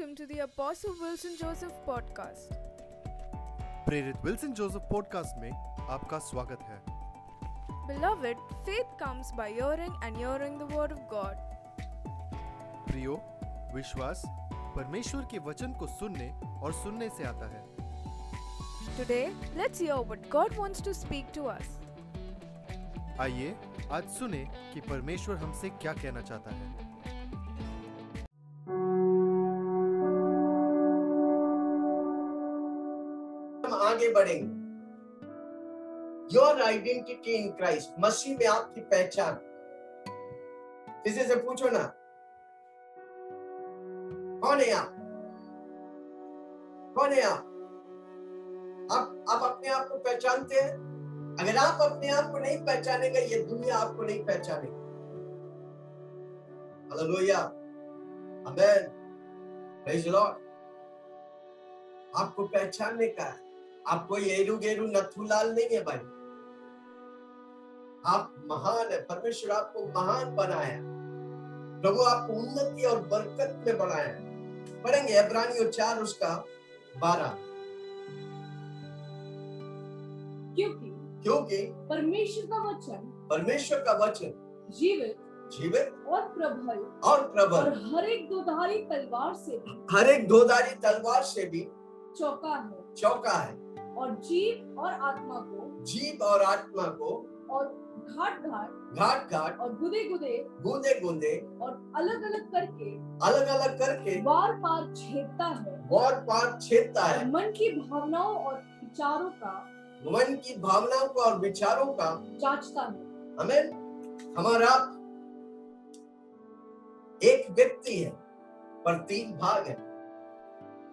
welcome to the Apostle Wilson Joseph podcast. प्रेरित Wilson Joseph podcast में आपका स्वागत है Beloved, faith comes by hearing and hearing the word of God. प्रियो विश्वास परमेश्वर के वचन को सुनने और सुनने से आता है Today, let's hear what God wants to speak to us. आइए आज सुने कि परमेश्वर हमसे क्या कहना चाहता है आइडेंटिटी इन क्राइस्ट मसीह में आपकी पहचान। किसी से पूछो ना। कौन है आप? कौन है आप? आप आप अपने आप को पहचानते हैं? अगर आप अपने आप को नहीं पहचानेगा, ये दुनिया आपको नहीं पहचानेगी। हालेलुया आमेन प्रेज लॉर्ड आपको पहचानने का है। आप कोई एरू गेरू नथुलाल नहीं है भाई। आप महान है। परमेश्वर आपको महान बनाया प्रभु आपको उन्नति और बरकत में बनाया है। पढ़ेंगे अब्रानियों चार उसका बारह। क्योंकि क्योंकि परमेश्वर का वचन परमेश्वर का वचन जीवित जीवित और प्रबल और और हर एक दोधारी तलवार से भी हर एक दोधारी तलवार से भी चौका है। चौका है। और जीव और आत्मा को जीव और आत्मा को और घाट घाट घाट घाट और गुदे गुदे गूंदे गूंदे और अलग अलग करके अलग अलग करके बार बार छेदता है। और पार छेदता है। मन की भावनाओं और विचारों का मन की भावनाओं का और विचारों का जांचता है। हमें हमारा एक व्यक्ति है पर तीन भाग है।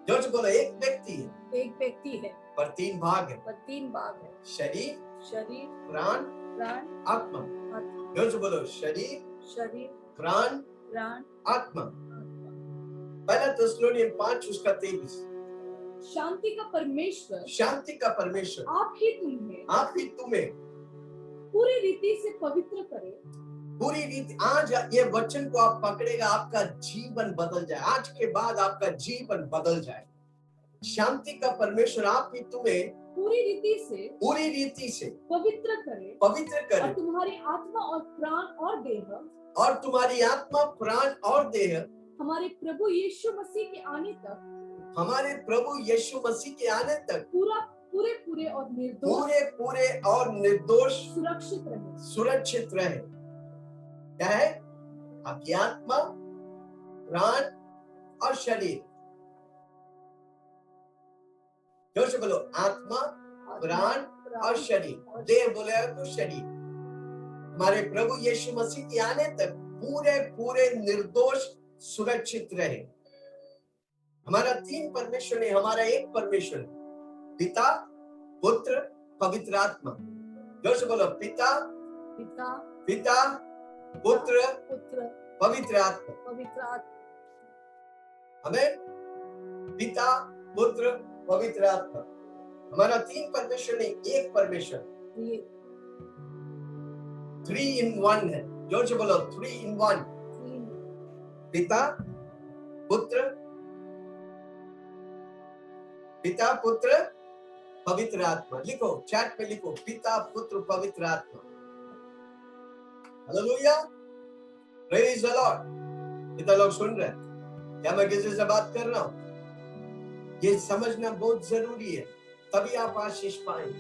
जो जो बोलो एक व्यक्ति है एक व्यक्ति है पर तीन भाग है। पर तीन भाग है। शरीर शरीर प्राण प्राण आत्मा। आत्मा। जो जो बोलो शरीर शरीर प्राण प्राण आत्मा। आत्मा। पहला तस्लोनियन पाँच उसका तेईस। शांति का परमेश्वर शांति का परमेश्वर। आप ही तुम्हें आप ही तुम्हें पूरी रीति से पवित्र करे। पूरी रीति आज ये वचन को आप पकड़ेगा आपका जीवन बदल जाए। आज के बाद आपका जीवन बदल जाए। शांति का परमेश्वर आप ही तुम्हें पूरी रीति से पूरी रीति से पवित्र करे पवित्र करे। और तुम्हारी आत्मा और प्राण और देह और तुम्हारी आत्मा प्राण और देह हमारे प्रभु यीशु मसीह के आने तक हमारे प्रभु यीशु मसीह के आने तक पूरा पूरे पूरे और निर्दोष पूरे पूरे और निर्दोष सुरक्षित रहे। सुरक्षित रहे। क्या है? आपकी आत्मा प्राण और शरीर। ज़ोर से बोलो आत्मा प्राण और शरीर। देह बोले तो शरीर। हमारे प्रभु यीशु मसीह के आने तक पूरे पूरे निर्दोष सुरक्षित रहे। हमारा तीन परमेश्वर है हमारा एक परमेश्वर पिता पुत्र पवित्र आत्मा। ज़ोर से बोलो पिता पिता पिता पुत्र पुत्र पवित्र आत्मा। पवित्र आत्मा। हमें पिता पुत्र पवित्र आत्मा हमारा तीन परमेश्वर नहीं एक परमेश्वर। थ्री इन वन है। ज़ोर से बोलो थ्री इन वन पिता पुत्र पिता पुत्र पवित्र आत्मा लिखो चैट पे लिखो पिता पुत्र पवित्र आत्मा हालेलुया प्रेज द लॉर्ड कितना लोग सुन रहे हैं? क्या मैं किसी से बात कर रहा हूँ? ये समझना बहुत ज़रूरी है तभी आप आशीष पाएँगे।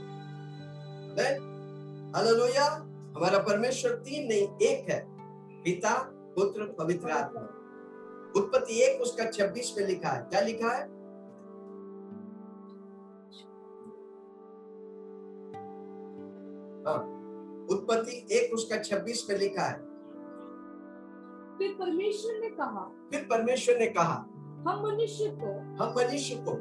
हालेलुया हमारा परमेश्वर तीन नहीं एक है। पिता पुत्र पवित्र आत्मा। उत्पत्ति एक उसका छब्बीस में लिखा है। क्या लिखा है? हाँ। उत्पत्ति एक उसका छब्बीस में लिखा है। फिर परमेश्वर ने कहा फिर परमेश्वर ने कहा हम मनुष्य को हम मनुष्य को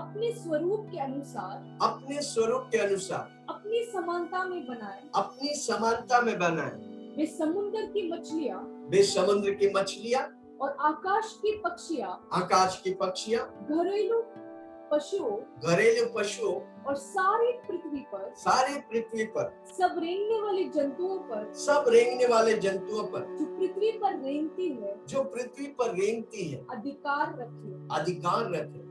अपने स्वरूप के अनुसार। अपने स्वरूप के अनुसार। अपनी समानता में बनाए। अपनी समानता में बनाए। वे समुद्र की मछलियाँ। वे समुद्र की मछलियाँ। और आकाश की पक्षियाँ। आकाश की पक्षियाँ। घरेलू पशुओं घरेलू पशुओं और सारी पृथ्वी पर सारी पृथ्वी पर सब रेंगने वाले जंतुओं पर सब रेंगने वाले जंतुओं पर जो पृथ्वी पर रेंगती है जो पृथ्वी पर रेंगती है अधिकार रखे। अधिकार रखे?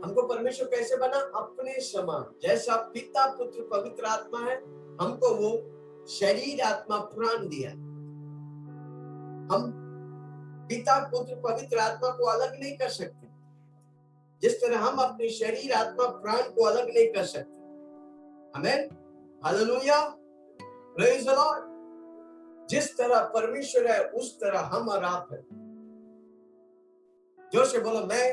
हमको परमेश्वर कैसे बना? अपने समान। जैसा पिता पुत्र पवित्र आत्मा है हमको वो शरीर आत्मा प्राण दिया। हम पिता पुत्र पवित्र आत्मा को अलग नहीं कर सकते। जिस तरह हम अपने शरीर आत्मा प्राण को अलग नहीं कर सकते। हमें हालेलुया प्रेज द लॉर्ड जिस तरह परमेश्वर है उस तरह हम और आप है। ज़ोर से बोलो मैं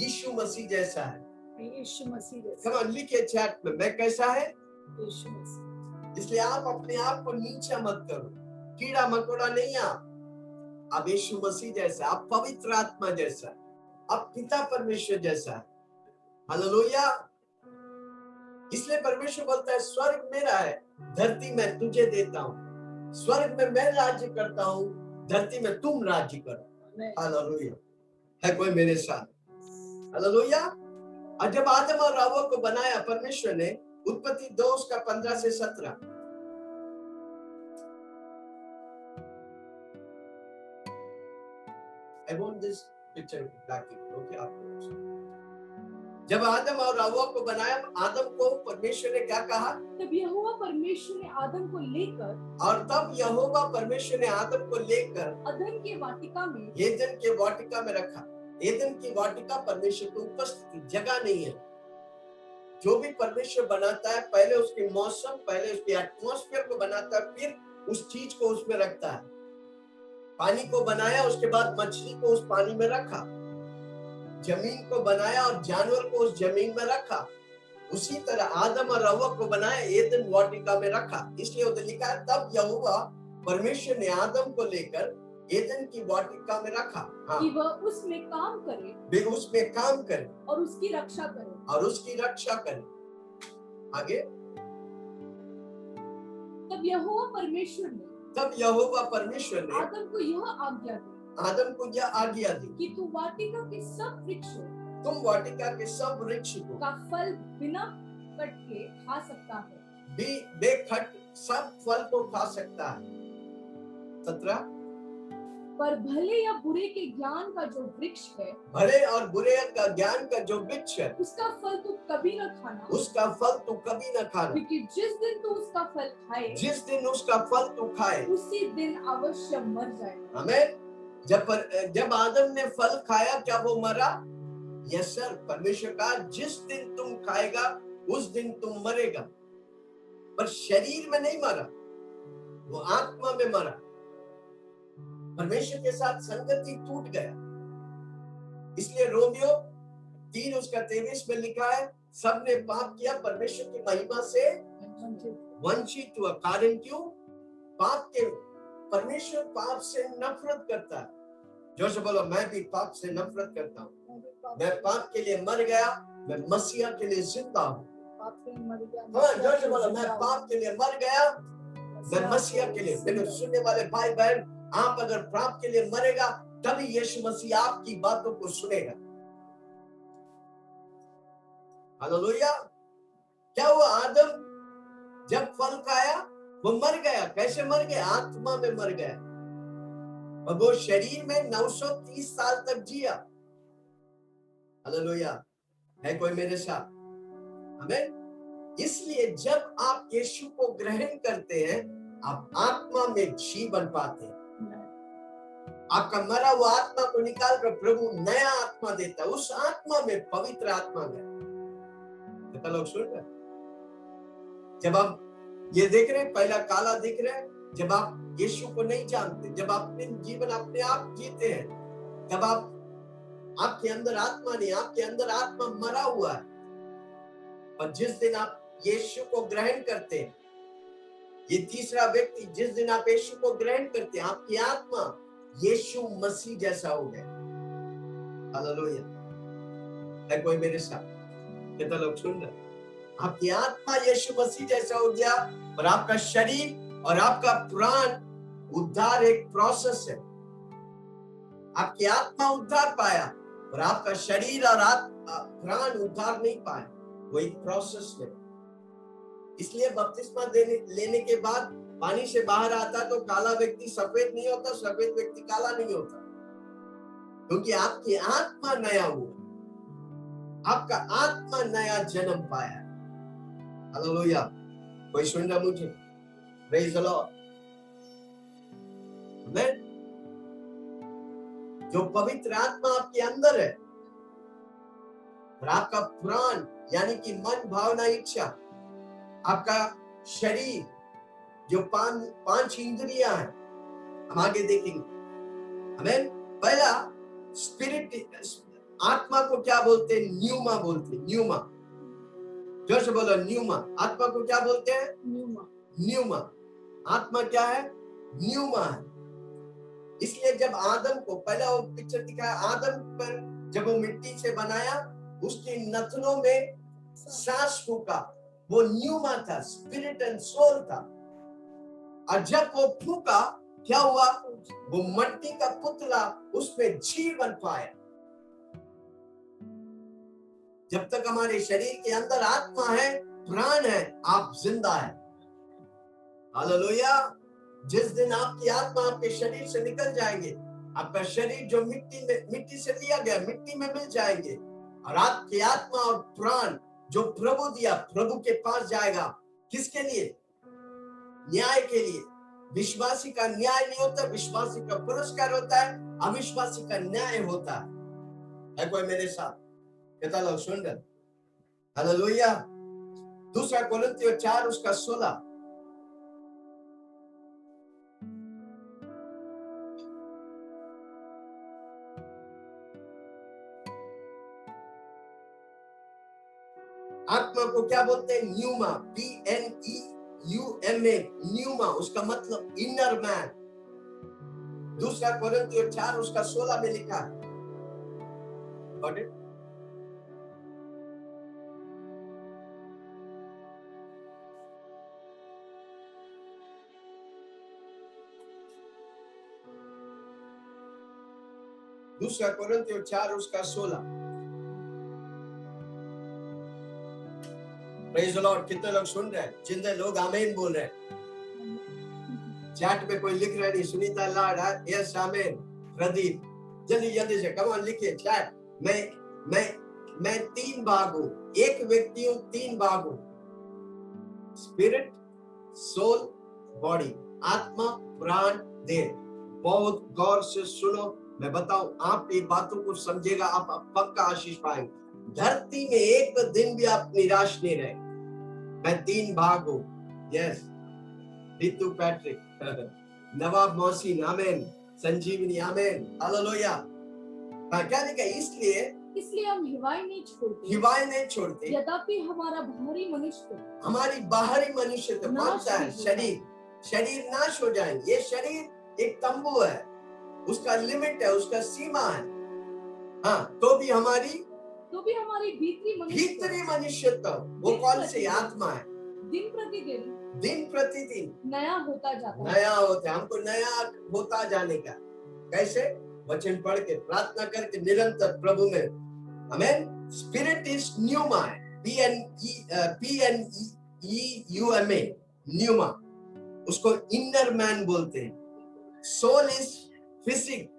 यीशु मसीह जैसा है। यीशु मसीह जैसा। लिखिए चैट में मैं कैसा है? यीशु मसीह। इसलिए आप अपने आप को नीचा मत करो। कीड़ा मकोड़ा नहीं आप। आप यीशु मसीह जैसा आप पवित्र आत्मा जैसा आप पिता परमेश्वर जैसा है। हालेलुया। इसलिए परमेश्वर बोलता है स्वर्ग मेरा है धरती में तुझे देता हूँ। स्वर्ग में मैं राज्य करता हूँ धरती में तुम राज्य करो। हालेलुया। है कोई मेरे साथ? हालेलुया। और जब आदम और हवा को बनाया परमेश्वर ने उत्पत्ति दो उसका पंद्रह से सत्रह। I want this picture back okay आप लोगों से। जब आदम और हवा को बनाया आदम को परमेश्वर ने क्या कहा? तब यहोवा परमेश्वर ने आदम को लेकर और तब यहोवा परमेश्वर ने आदम को लेकर अदन के वाटिका में एदन के वाटिका में रखा। एदन की वाटिका परमेश्वर की उपस्थिति जगह नहीं है। जो भी परमेश्वर बनाता है पहले उसके मौसम पहले उसके एटमोस्फेयर को बनाता है फिर उस चीज़ को उसमें रखता है। पानी को बनाया उसके बाद मछली को उस पानी में रखा। ज़मीन को बनाया और जानवर को उस ज़मीन में रखा। उसी तरह आदम और हवा को बनाया एदन वाटिका में रखा। इसलिए उधर लिखा है तब यहोवा परमेश्वर ने आदम को लेकर एदन की वाटिका में रखा। हाँ। कि वह उसमें काम करे। वे उसमें काम करे। और उसकी रक्षा करे। और उसकी रक्षा करे। आगे। तब यहोवा परमेश्वर ने तब यहोवा परमेश्वर ने आदम को यह आज्ञा दी। आदम को यह आज्ञा दी कि तू वाटिका के सब वृक्षों तुम वाटिका के सब वृक्ष को का फल बिना कट के खा सकता है। बे, बेखट सब फल को खा सकता है। सत्रह। पर भले या बुरे के ज्ञान का जो वृक्ष है भले और बुरे का ज्ञान का जो वृक्ष है उसका फल तू कभी न खाना। उसका फल तू कभी न खाना। क्योंकि जिस दिन तू उसका फल खाए जिस दिन उसका फल तू खाए उसी दिन अवश्य मर जाएगा। हमें जब पर, जब आदम ने फल खाया क्या वो मरा? Yes sir. परमेश्वर कहा जिस दिन तुम खाएगा उस दिन तुम मरेगा। पर शरीर में नहीं मरा वो आत्मा में मरा। परमेश्वर के साथ संगति टूट गया। इसलिए रोमियो तीन उसका तेईस में लिखा है, सबने पाप किया, परमेश्वर की महिमा से वंचित हुआ। कारण क्यों? पाप के, परमेश्वर पाप से नफरत करता है। जो से बोलो, मैं भी पाप से नफरत करता हूँ। मैं पाप के लिए मर गया, मैं मसीहा के लिए ज़िंदा हूँ। हाँ जो से बोलो, मैं पाप के लिए मर गया, मैं मसीहा के लिए। मेरे सुनने वाले भाई बहन आप अगर पाप के लिए मरेगा, तभी यीशु मसीह आपकी बातों को सुनेगा। हालेलुया। क्या हुआ आदम? जब फल खाया, वो मर गया। कैसे मर गया? आत्मा में मर गया। और वो शरीर में 930 साल तक जिया। हालेलुया। है कोई मेरे साथ? हमें इसलिए जब आप यीशु को ग्रहण करते हैं, आप आत्मा में जीवन पाते हैं। आपका मरा हुआ आत्मा को निकाल कर प्रभु नया आत्मा देता है, उस आत्मा में पवित्र आत्मा है कितना लोग सुन रहे जब आप ये देख रहे हैं, पहला काला दिख रहा है, जब आप यीशु को नहीं जानते, जब आप अपने जीवन अपने आप जीते हैं तब आप, आपके अंदर आत्मा नहीं, आपके अंदर आत्मा मरा हुआ है, और जिस दिन आप यीशु को ग्रहण करते हैं, ये तीसरा व्यक्ति जिस दिन आप यीशु को ग्रहण करते हैं, आपकी आत्मा यीशु मसीह जैसा हो गया। हालेलुया है कोई मेरे साथ? कितना लोग सुन रहे आपकी आत्मा यीशु मसीह जैसा हो गया और आपका शरीर और आपका प्राण उद्धार एक प्रोसेस है। आपकी आत्मा उद्धार पाया और आपका शरीर और प्राण उतार नहीं पाए वो एक प्रोसेस में इसलिए बपतिस्मा देने, लेने के बाद पानी से बाहर आता तो काला व्यक्ति सफ़ेद नहीं होता, सफ़ेद व्यक्ति काला नहीं होता। क्योंकि आपकी आत्मा नया हुआ आपका आत्मा नया जन्म पाया हालेलुया कोई सुन रहा मुझे? प्रेज द लॉर्ड जो पवित्र आत्मा आपके अंदर है, और आपका प्राण, यानी कि मन, भावना, इच्छा, आपका शरीर जो पाँच पाँच इंद्रियाँ हैं हम आगे देखेंगे। हमें पहला स्पिरिट आत्मा को क्या बोलते हैं? न्यूमा बोलते हैं न्यूमा ज़ोर से बोलो न्यूमा आत्मा को क्या बोलते हैं? न्यूमा न्यूमा आत्मा क्या है? न्यूमा है। इसलिए जब आदम को पहला वो पिक्चर दिखाया आदम पर जब वो मिट्टी से बनाया उसके नथनों में सांस फूका। वो न्यूमा था स्पिरिट एंड सोल था। और जब वो फूका, क्या हुआ? वो मट्टी का पुतला उसमें जीवन पाया। जब तक हमारे शरीर के अंदर आत्मा है, प्राण है, आप ज़िंदा है। जिस दिन आपकी आत्मा आपके शरीर से निकल जाएँगे, आपका शरीर जो मिट्टी में, मिट्टी से लिया गया, मिट्टी में मिल जाएँगे, और आपकी आत्मा और प्राण जो प्रभु दिया, प्रभु के पास जाएगा, किसके लिए? न्याय के लिए। विश्वासी का न्याय नहीं होता, विश्वासी का पुरस्कार होता है, अविश्वासी का न्याय होता है। है कोई मेरे साथ? कितना लोग सुन रहे दूसरा कोरिन्थियों चार, उसका सोलह। आत्मा को क्या बोलते हैं? Pneuma, P N E U M A pneuma उसका मतलब इनर मैन दूसरा कोरिन्थियों चार, उसका सोलह में लिखा है? दूसरा कोरिन्थियों चार, उसका सोलह। प्रेज लॉर्ड कितने लोग सुन रहे हैं? जितने लोग आमीन बोल रहे हैं। चैट पे कोई लिख रहा नहीं, सुनीता लाड यस, आमीन। प्रदीप, जल्दी जल्दी से कम ऑन लिखिए चैट मैं मैं मैं तीन भाग हूँ। एक व्यक्ति हूँ, तीन भाग हूँ। स्पिरिट सोल बॉडी आत्मा, प्राण, देह। बहुत गौर से सुनो, मैं बताऊँ, आप ये बातों को समझेगा, आप पक्का आशीष पाएँगे। धरती में एक दिन भी आप निराश नहीं रहे मैं तीन भाग हूँ। Yes Ritu Patrick Nawab Mohsin amen Sanjeevani amen hallelujah क्या लिखा इसलिए इसलिए हम हिवाई नहीं छोड़ते। हिवाए नहीं छोड़ते। यद्यपि हमारा बाहरी मनुष्य हमारी बाहरी मनुष्य तो सा है? शरीर। शरीर नाश हो जाएँगे। ये शरीर एक तंबू है। उसका लिमिट है उसका सीमा है। हाँ तो भी हमारी तो भी हमारी भीतरी भीतरी मनुष्य तो वो कौन सी आत्मा है? दिन प्रतिदिन। दिन प्रतिदिन। नया होता जाता है। नया होता है हमको नया होता जाने का। कैसे? वचन पढ़ के प्रार्थना करके निरंतर प्रभु में। हमें spirit is pneuma P N E P N E U M A pneuma उसको इनर मैन बोलते हैं। सोल इज़ फिजिक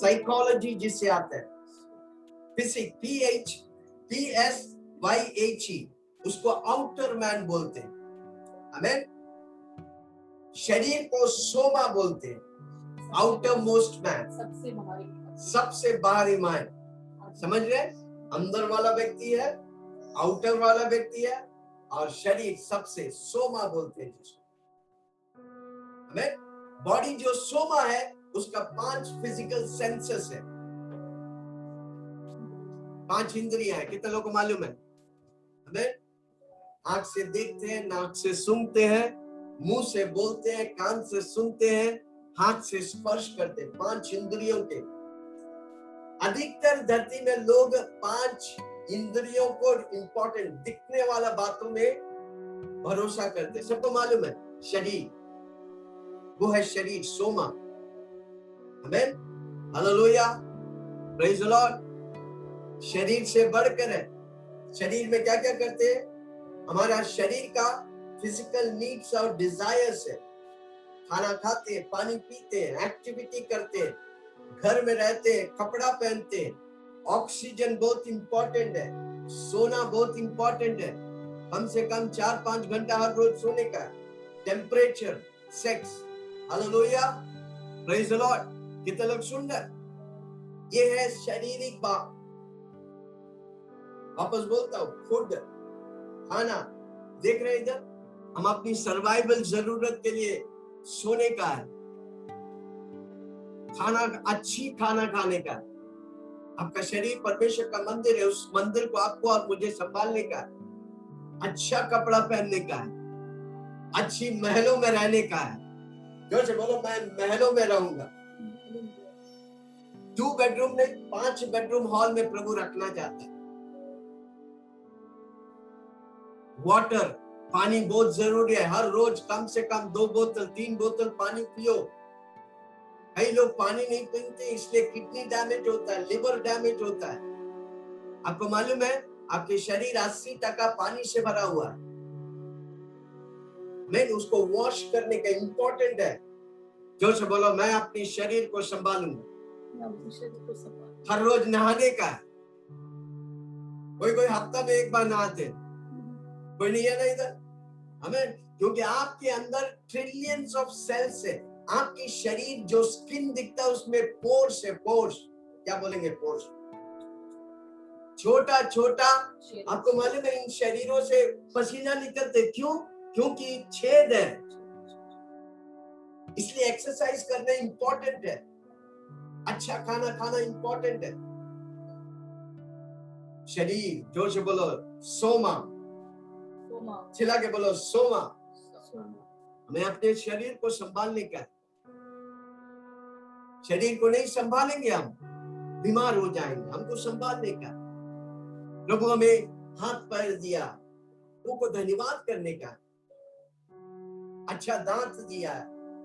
साइकोलॉजी जिससे आता है। Physique P H P S Y H E उसको आउटर मैन बोलते हैं। हमें शरीर को सोमा बोलते हैं। आउटर मोस्ट मैन सबसे बाहरी सबसे बाहरी मायन समझ रहे अंदर वाला व्यक्ति है आउटर वाला व्यक्ति है और शरीर सबसे सोमा बोलते हैं जिसको। हमें बॉडी जो सोमा है उसका पाँच फ़िज़िकल सेंसेस है। पाँच इंद्रियाँ है, कितने लोगों को मालूम है? हमें आँख से देखते हैं, नाक से सूंघते हैं, मुँह से बोलते हैं, कान से सुनते हैं, हाथ से स्पर्श करते हैं, पाँच इंद्रियों के। अधिकतर धरती में लोग पाँच इंद्रियों को इंपॉर्टेंट दिखने वाला बातों में भरोसा करते सबको मालूम है, शरीर। वो है शरीर, सोमा। हमें? हालेलुया प्रेज लॉर्ड शरीर से बढ़कर है। शरीर में क्या क्या करते हैं? हमारा शरीर का फ़िज़िकल नीड्स और डिजायर्स है। खाना खाते हैं, पानी पीते हैं एक्टिविटी करते हैं, घर में रहते हैं, कपड़ा पहनते हैं। ऑक्सीजन बहुत इंपॉर्टेंट है। सोना बहुत इंपॉर्टेंट है। कम से कम चार पाँच घंटा हर रोज सोने का temperature sex hallelujah praise the lord कितने लोग सुन रहे ये है शारीरिक बात वापस बोलता हूँ फ़ूड खाना देख रहे इधर? हम अपनी सर्वाइवल ज़रूरत के लिए सोने का है। खाना अच्छी खाना खाने का है। आपका शरीर परमेश्वर का मंदिर है उस मंदिर को आपको और मुझे संभालने का है। अच्छा कपड़ा पहनने का है। अच्छी महलों में रहने का है। जो से बोलो मैं महलों में रहूँगा। टू बेडरूम नहीं पाँच बेडरूम हॉल में प्रभु रखना चाहता है। वाटर पानी बहुत ज़रूरी है। हर रोज कम से कम दो बोतल तीन बोतल पानी पियो। कई लोग पानी नहीं पीते इसलिए किडनी डैमेज होता है लिवर डैमेज होता है। आपको मालूम है आपके शरीर अस्सी टका पानी से भरा हुआ है। मैं उसको वॉश करने का इंपॉर्टेंट है। जो से बोलो मैं अपने शरीर को संभालूँगा। हर रोज नहाने का है। कोई कोई हफ़्ता में एक बार नहाते कोई है ना इधर। हमें क्योंकि आपके अंदर ट्रिलियंस ऑफ़ सेल्स है। आपकी शरीर जो स्किन दिखता है उसमें पोर्स है पोर्स क्या बोलेंगे पोर्स छोटा छोटा। आपको मालूम है इन शरीरों से पसीना निकलते क्यों? क्योंकि छेद है। इसलिए एक्सरसाइज करना इंपॉर्टेंट है। अच्छा खाना खाना इंपॉर्टेंट है। शरीर ज़ोर से बोलो सोमा। चिल्ला के बोलो सोमा। हमें अपने शरीर को संभालने का शरीर को नहीं संभालेंगे हम बीमार हो जाएँगे। हमको संभालने का प्रभु हमें हाथ पैर दिया को धन्यवाद करने का अच्छा दांत दिया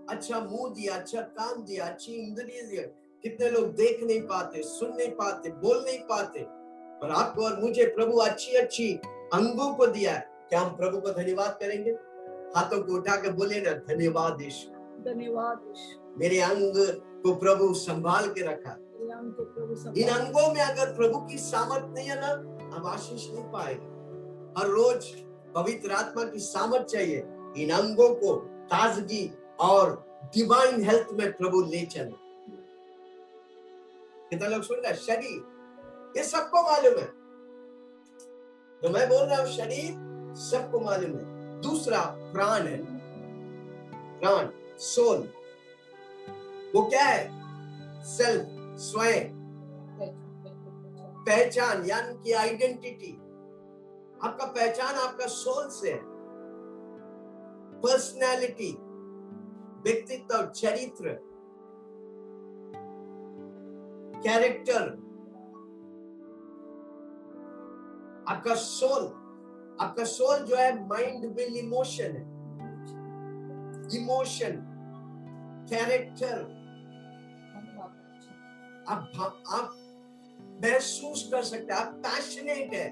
अच्छा मुँह दिया अच्छा कान दिया अच्छी इंद्रिय दिया। कितने लोग देख नहीं पाते सुन नहीं पाते बोल नहीं पाते। पर आपको और मुझे प्रभु अच्छी अच्छी अंगों को दिया है। क्या हम प्रभु को धन्यवाद करेंगे? हाथों को उठा के बोले ना धन्यवाद धन्यवाद मेरे अंग को प्रभु संभाल के रखा। इन अंगों में अगर प्रभु की सामर्थ नहीं है ना हम आशीष नहीं पाएँगे। हर रोज पवित्र आत्मा की सामर्थ चाहिए। इन अंगों को ताजगी और डिवाइन हेल्थ में प्रभु ले चले। कितना लोग सुन रहे शरीर। ये सबको मालूम है। तो मैं बोल रहा हूँ शरीर सबको मालूम है। दूसरा प्राण है। प्राण, सोल। वो क्या है? सेल्फ, स्वयं। पहचान, यानी कि आइडेंटिटी। आपका पहचान आपका सोल से है। पर्सनैलिटी, व्यक्तित्व चरित्र। कैरेक्टर। आपका सोल। आपका सोल जो है माइंड विल इमोशन है। इमोशन कैरेक्टर आप आप महसूस कर सकते हैं, आप पैशनेट है।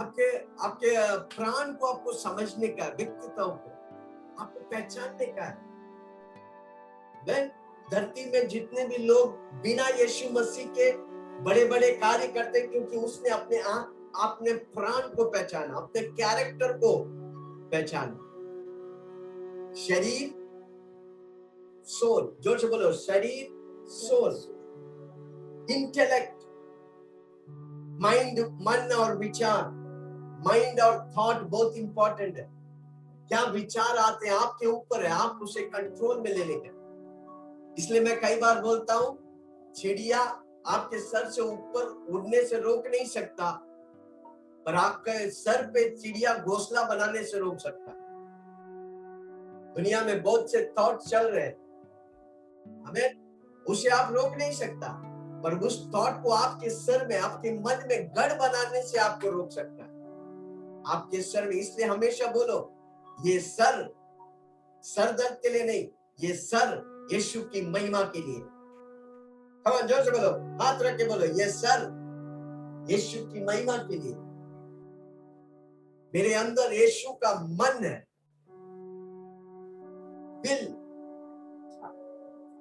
आपके आपके प्राण को आपको समझने का व्यक्तित्व को। आपको पहचानने का है। धरती में जितने भी लोग बिना यीशु मसीह के बड़े बड़े कार्य करते क्योंकि उसने अपने आप अपने प्राण को पहचाना, अपने कैरेक्टर को पहचाना। शरीर सोल ज़ोर से बोलो, शरीर सोल इंटेलेक्ट माइंड मन और विचार। माइंड और थॉट बहुत इंपॉर्टेंट है। क्या विचार आते हैं, आपके ऊपर है, आप उसे कंट्रोल में लेने का इसलिए मैं कई बार बोलता हूँ, चिड़िया आपके सर से ऊपर उड़ने से रोक नहीं सकता पर आपके सर पे चिड़िया घोसला बनाने से रोक सकता दुनिया में बहुत से थॉट चल रहे हैं। हमें उसे आप रोक नहीं सकता, पर उस थॉट को आपके सर में, आपके मन में गढ़ बनाने से आपको रोक सकता है। आपके सर में इसलिए हमेशा बोलो, ये सर सर दर्द के लिए नहीं, ये सर यीशु की महिमा के लिए। ज़ोर से बोलो, हाथ रख के बोलो, ये सर यीशु की महिमा के लिए। मेरे अंदर यीशु का मन है। दिल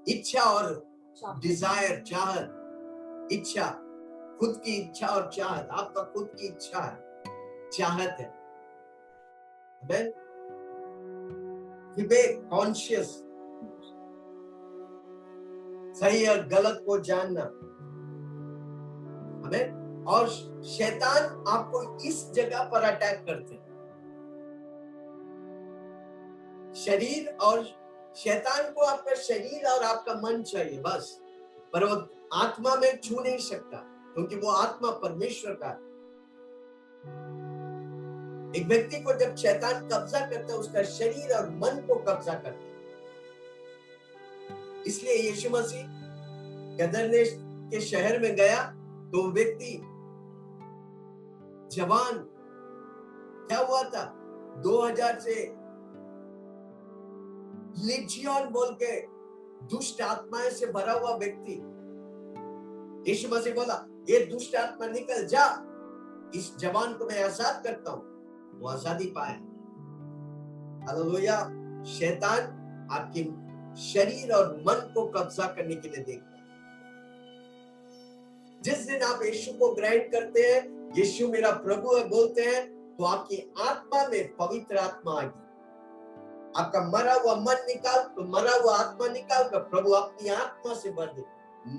इच्छा और डिज़ायर चाहत। इच्छा खुद की इच्छा और चाहत। आपका खुद की इच्छा है चाहत है। कॉन्शियस सही और गलत को जानना। हमें और शैतान आपको इस जगह पर अटैक करते हैं। शरीर और शैतान को आपका शरीर और आपका मन चाहिए, बस। पर वो आत्मा में छू नहीं सकता, क्योंकि वो आत्मा परमेश्वर का है। एक व्यक्ति को जब शैतान कब्जा करता है, उसका शरीर और मन को कब्जा करता है। इसलिए यीशु मसीह गदरनेश के शहर में गया तो व्यक्ति जवान। क्या हुआ था? 2000 से लिजियन बोल के दुष्ट आत्माएँ से भरा हुआ व्यक्ति। यीशु मसीह बोला, ये दुष्ट आत्मा निकल जा। इस जवान को मैं आज़ाद करता हूँ। वो आज़ादी पाए। हालेलुया। शैतान आपके शरीर और मन को कब्जा करने के लिए देखता है। जिस दिन आप यीशु को ग्रहण करते हैं यीशु मेरा प्रभु है बोलते हैं तो आपकी आत्मा में पवित्र आत्मा आएगी। आपका मरा हुआ मन निकाल तो मरा हुआ आत्मा निकाल कर प्रभु अपनी आत्मा से भर दे।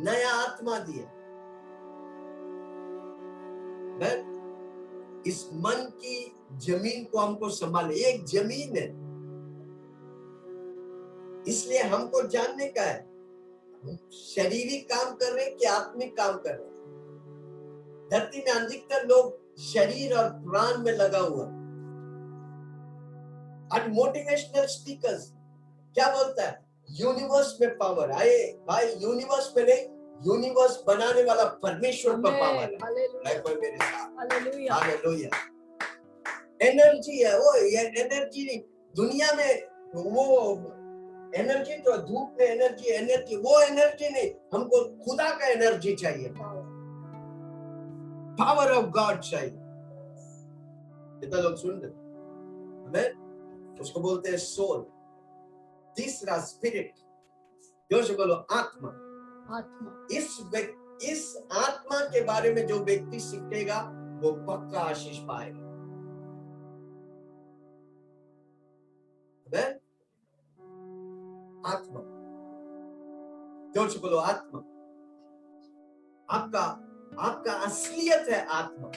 नया आत्मा दिया। इस मन की ज़मीन को हमको संभाले। एक ज़मीन है। इसलिए हमको जानने का है। शारीरिक काम कर रहे हैं कि आत्मिक काम कर रहे हैं। धरती में अधिकतर लोग शरीर और प्राण में लगा हुआ। आज मोटिवेशनल स्पीकर्स क्या बोलता है? यूनिवर्स में पावर आए भाई यूनिवर्स में नहीं यूनिवर्स बनाने वाला परमेश्वर का पावर है मेरे साथ। हालेलुया एनर्जी है वो ये एनर्जी दुनिया में वो एनर्जी तो धूप में एनर्जी एनर्जी वो एनर्जी नहीं हमको खुदा का एनर्जी चाहिए। पावर ऑफ़ गॉड चाहिए कितना लोग सुन रहे हमें उसको बोलते हैं सोल तीसरा स्पिरिट ज़ोर से बोलो आत्मा आत्मा इस इस आत्मा के बारे में जो व्यक्ति सीखेगा वो पक्का आशीष पाएगा आत्मा ज़ोर से बोलो आत्मा आपका आपका असलियत है आत्मा।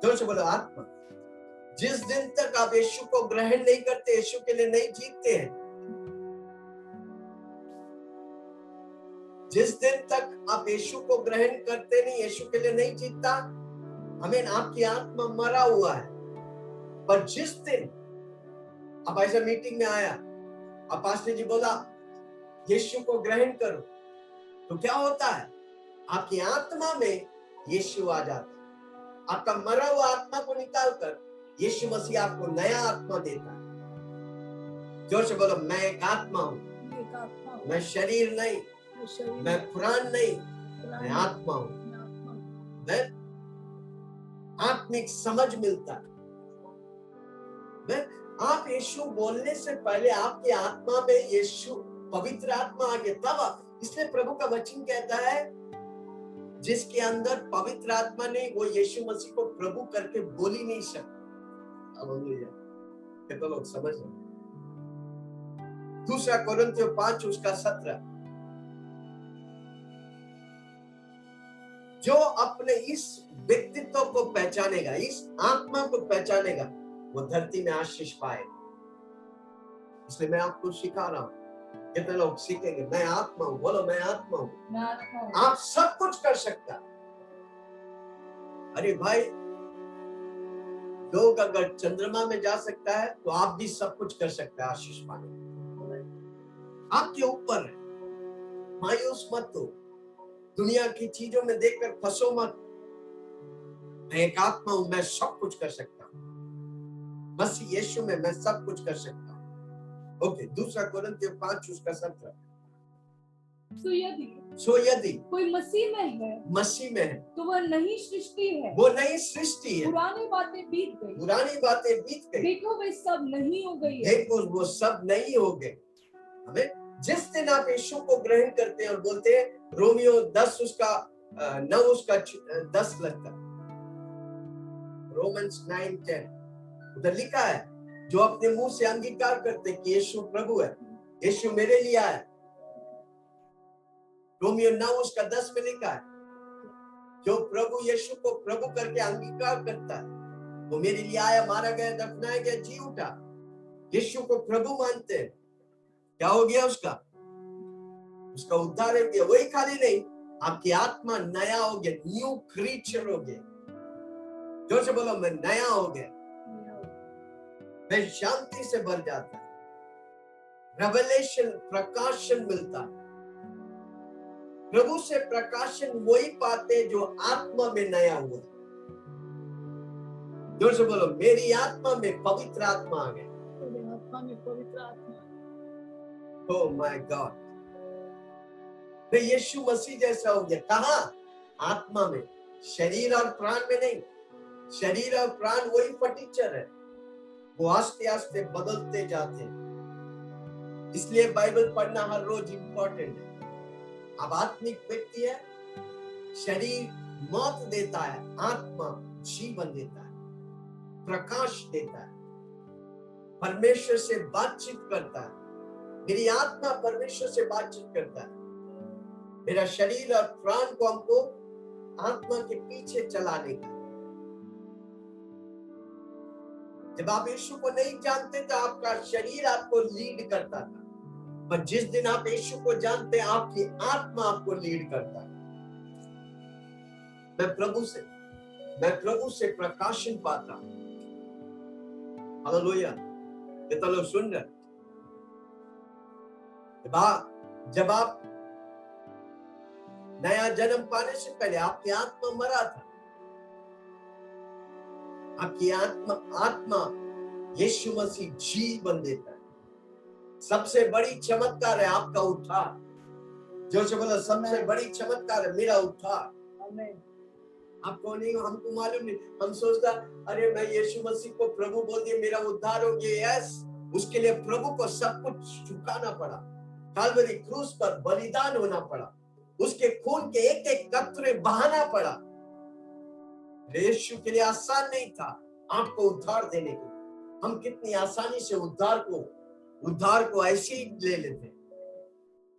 ज़ोर से बोलो आत्मा। जिस दिन तक आप यीशु को ग्रहण नहीं करते, यीशु के लिए नहीं जीतते हैं। जिस दिन तक आप यीशु को ग्रहण करते नहीं, यीशु के लिए नहीं जीतता, हमें आपकी आत्मा मरा हुआ है। पर जिस दिन आप ऐसा मीटिंग में आया अब पास्टर जी बोला, यीशु को ग्रहण करो तो क्या होता है? आपकी आत्मा में यीशु आ जाता है। आपका मरा हुआ आत्मा को निकालकर यीशु मसीह आपको नया आत्मा देता है। ज़ोर से बोलो मैं एक आत्मा हूँ। मैं शरीर नहीं मैं पुरान नहीं। मैं आत्मा हूँ। मैं। आत्मिक समझ मिलता है। मैं आप यीशु बोलने से पहले आपकी आत्मा में यीशु पवित्र आत्मा आ गया। तब इसलिए प्रभु का वचन कहता है जिसके अंदर पवित्र आत्मा नहीं वो यीशु मसीह को प्रभु करके बोल ही नहीं सकता कितना लोग समझ रहे? दूसरा कोरिन्थियों पाँच, उसका सत्रह। जो अपने इस व्यक्तित्व को पहचानेगा, इस आत्मा को पहचानेगा, वो धरती में आशीष पाएगा। इसलिए मैं आपको सिखा रहा हूँ। कितने लोग सीखेंगे मैं आत्मा हूँ बोलो मैं आत्मा हूँ। मैं आत्मा। आप सब कुछ कर सकता अरे भाई लोग अगर चंद्रमा में जा सकता है तो आप भी सब कुछ कर सकते हैं आशीष पाने। आपके ऊपर है। मायूस मत हो। दुनिया की चीज़ों में देखकर फंसो मत। मैं एक आत्मा हूँ मैं सब कुछ कर सकता हूँ। बस यीशु में मैं सब कुछ कर सकता ओके दूसरा कोरिन्थियों पाँच उसका सत्रह तो यदि सो यदि कोई मसीह में है मसीह में है तो वह नई सृष्टि है। वो नई सृष्टि है। पुरानी बातें बीत गई। पुरानी बातें बीत गई। देखो वे सब नहीं हो गई है। देखो वो सब नहीं हो गए। हमें जिस दिन आप यीशु को ग्रहण करते हैं और बोलते हैं रोमियो दस उसका नौ उसका दस लगता है। Romans nine ten. उधर लिखा है जो अपने मुँह से अंगीकार करते कि यीशु प्रभु है, यीशु मेरे लिए आया रोमियो नौ उसका दस में लिखा है, जो प्रभु यीशु को प्रभु करके अंगीकार करता है, वो मेरे लिए आया, मारा गया, दफनाया गया, जी उठा। यीशु को प्रभु मानते हैं। क्या हो गया उसका? उसका उद्धार हो गया। वही खाली नहीं, आपकी आत्मा नया हो गया न्यू क्रीचर हो गया। ज़ोर से बोलो, मैं नया हो गया। मैं शांति से भर जाता है। रेवलेशन प्रकाशन मिलता है। प्रभु से प्रकाशन वही पाते जो आत्मा में नया हुआ। ज़ोर से बोलो मेरी आत्मा में पवित्र आत्मा आ गया। आत्मा में पवित्र आत्मा Oh my God. मैं यीशु मसीह जैसा हो गया। कहा? आत्मा में। शरीर और प्राण में नहीं। शरीर और प्राण वही फटीचर है। वो आस्ते आस्ते बदलते जाते हैं। इसलिए बाइबल पढ़ना हर रोज इंपॉर्टेंट है। अब आत्मिक व्यक्ति है, शरीर मौत देता है, आत्मा जीवन देता है, प्रकाश देता है, परमेश्वर से बातचीत करता है, मेरी आत्मा परमेश्वर से बातचीत करता है। मेरा शरीर और प्राण को हमको आत्मा के पीछे चलाने का जब आप यीशु को नहीं जानते तो आपका शरीर आपको लीड करता था। पर जिस दिन आप यीशु को जानते, आपकी आत्मा आपको लीड करता है। मैं प्रभु से, मैं प्रभु से प्रकाशन पाता हूँ। हालेलुया। लोग सुन रहे जब आप जब आप नया जन्म पाने से पहले आपकी आत्मा मरा था आपकी आत्मा आत्मा यीशु मसीह जीवन देता है। सबसे बड़ी चमत्कार है आपका उद्धार। जो बोला सबसे बड़ी चमत्कार है मेरा उद्धार। आपको नहीं हमको मालूम नहीं। हम सोचता अरे मैं यीशु मसीह को प्रभु बोल दिया मेरा उद्धार हो गया। यस उसके लिए प्रभु को सब कुछ चुकाना पड़ा। कालवरी क्रूस पर बलिदान होना पड़ा। उसके खून के एक एक कतरे बहाना पड़ा। यीशु के लिए आसान नहीं था आपको उद्धार देने के हम कितनी आसानी से उद्धार को उद्धार को ऐसे ही ले लेते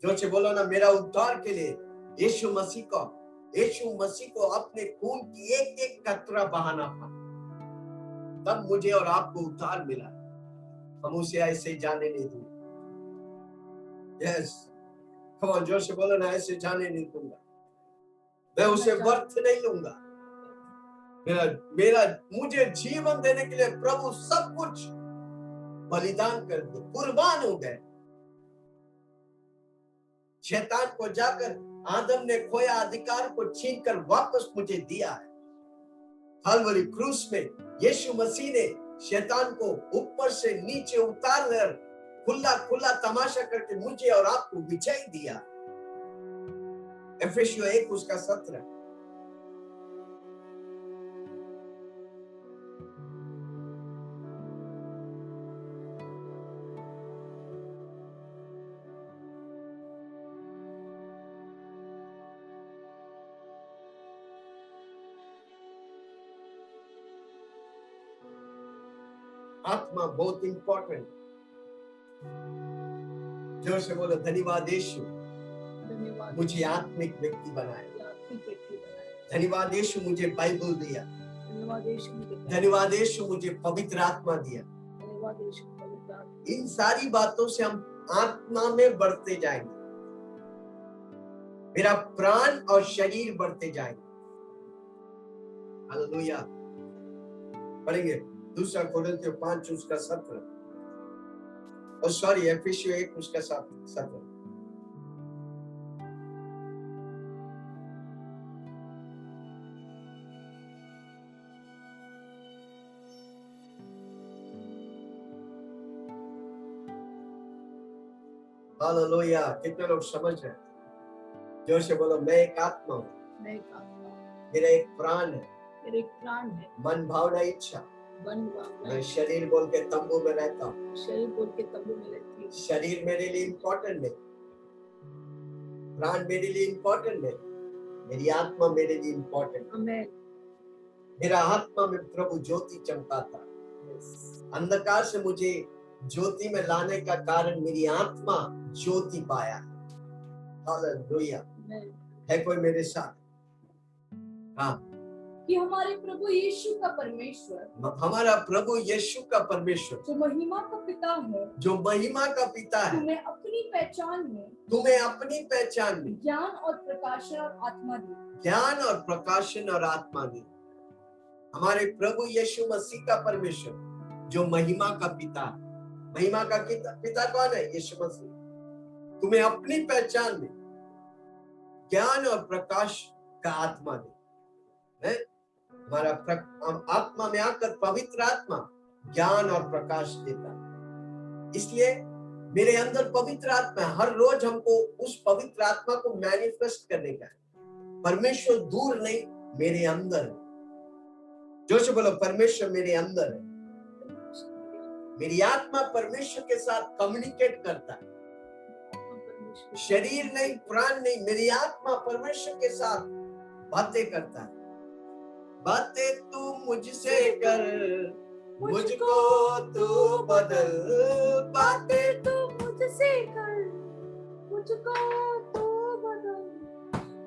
जो से बोलो ना मेरा उद्धार के लिए यीशु मसीह को यीशु मसीह को अपने खून की एक एक कतरा बहाना पड़ा। तब मुझे और आपको उद्धार मिला। हम उसे ऐसे जाने नहीं दूँगा। यस कम ऑन ज़ोर से बोलो ना ऐसे जाने नहीं दूँगा। मैं उसे वर्थ नहीं लूँगा। मेरा मेरा, मुझे जीवन देने के लिए प्रभु सब कुछ बलिदान कर दिया कुर्बान हो गए। शैतान को जाकर आदम ने खोया, अधिकार को छीन कर वापस मुझे दिया है। हलवरी क्रूस में यीशु मसीह ने शैतान को ऊपर से नीचे उतार कर खुला खुला तमाशा करके मुझे और आपको विजय दिया। एफेसियो एक उसका सत्र बहुत इंपॉर्टेंट ज़ोर से बोलो धन्यवाद यीशु। मुझे आत्मिक व्यक्ति बनाया। धन्यवाद यीशु मुझे बाइबल दिया। धन्यवाद यीशु मुझे पवित्र आत्मा दिया। इन सारी बातों से हम आत्मा में बढ़ते जाएँगे। मेरा प्राण और शरीर बढ़ते जाएँगे। हालेलुया पढ़ेंगे। दूसरा कोरिन्थियों पाँच उसका सत्र। और सॉरी एफिसियो एक उसका सत- सत्र। हालेलुया। कितने लोग समझ रहे हैं? ज़ोर से बोलो मैं एक आत्मा मैं एक आत्मा हूँ, मेरा एक प्राण है। मेरे एक प्राण है। मन भावना इच्छा। मन भावना मैं शरीर बोल के तंबू में रहता हूँ। शरीर बोल के तंबू में रहती हूँ। शरीर मेरे लिए इम्पोर्टेंट है। प्राण मेरे लिए इम्पोर्टेंट है। मेरी आत्मा मेरे लिए इम्पोर्टेंट मेरा आत्मा में प्रभु ज्योति चमका चमकाता अंधकार से मुझे ज्योति में लाने का कारण मेरी आत्मा ज्योति पाया हालेलुया है कोई मेरे साथ? हाँ। कि हमारे प्रभु यीशु का परमेश्वर। हमारा प्रभु यीशु का परमेश्वर। जो महिमा का पिता है। जो महिमा का पिता है। तुम्हें अपनी पहचान में तुम्हें अपनी पहचान में। ज्ञान और प्रकाशन और आत्मा दी। ज्ञान और प्रकाशन और आत्मा दी। हमारे प्रभु यीशु मसीह का परमेश्वर जो महिमा का पिता है। महिमा का पिता, पिता कौन है? यीशु मसीह। तुम्हें अपनी पहचान में ज्ञान और प्रकाश का आत्मा दे। है? हमारा हम आत्मा में आकर पवित्र आत्मा ज्ञान और प्रकाश देता है। इसलिए मेरे अंदर पवित्र आत्मा है। हर रोज हमको उस पवित्र आत्मा को मैनिफेस्ट करने का परमेश्वर दूर नहीं, मेरे अंदर है। जो से बोलो, परमेश्वर मेरे अंदर है। मेरी आत्मा परमेश्वर के साथ कम्युनिकेट करता है। शरीर नहीं, प्राण नहीं, मेरी आत्मा परमेश्वर के साथ बातें करता है। बातें तू मुझसे कर मुझको तू बदल। बातें तू मुझसे कर मुझको तू बदल।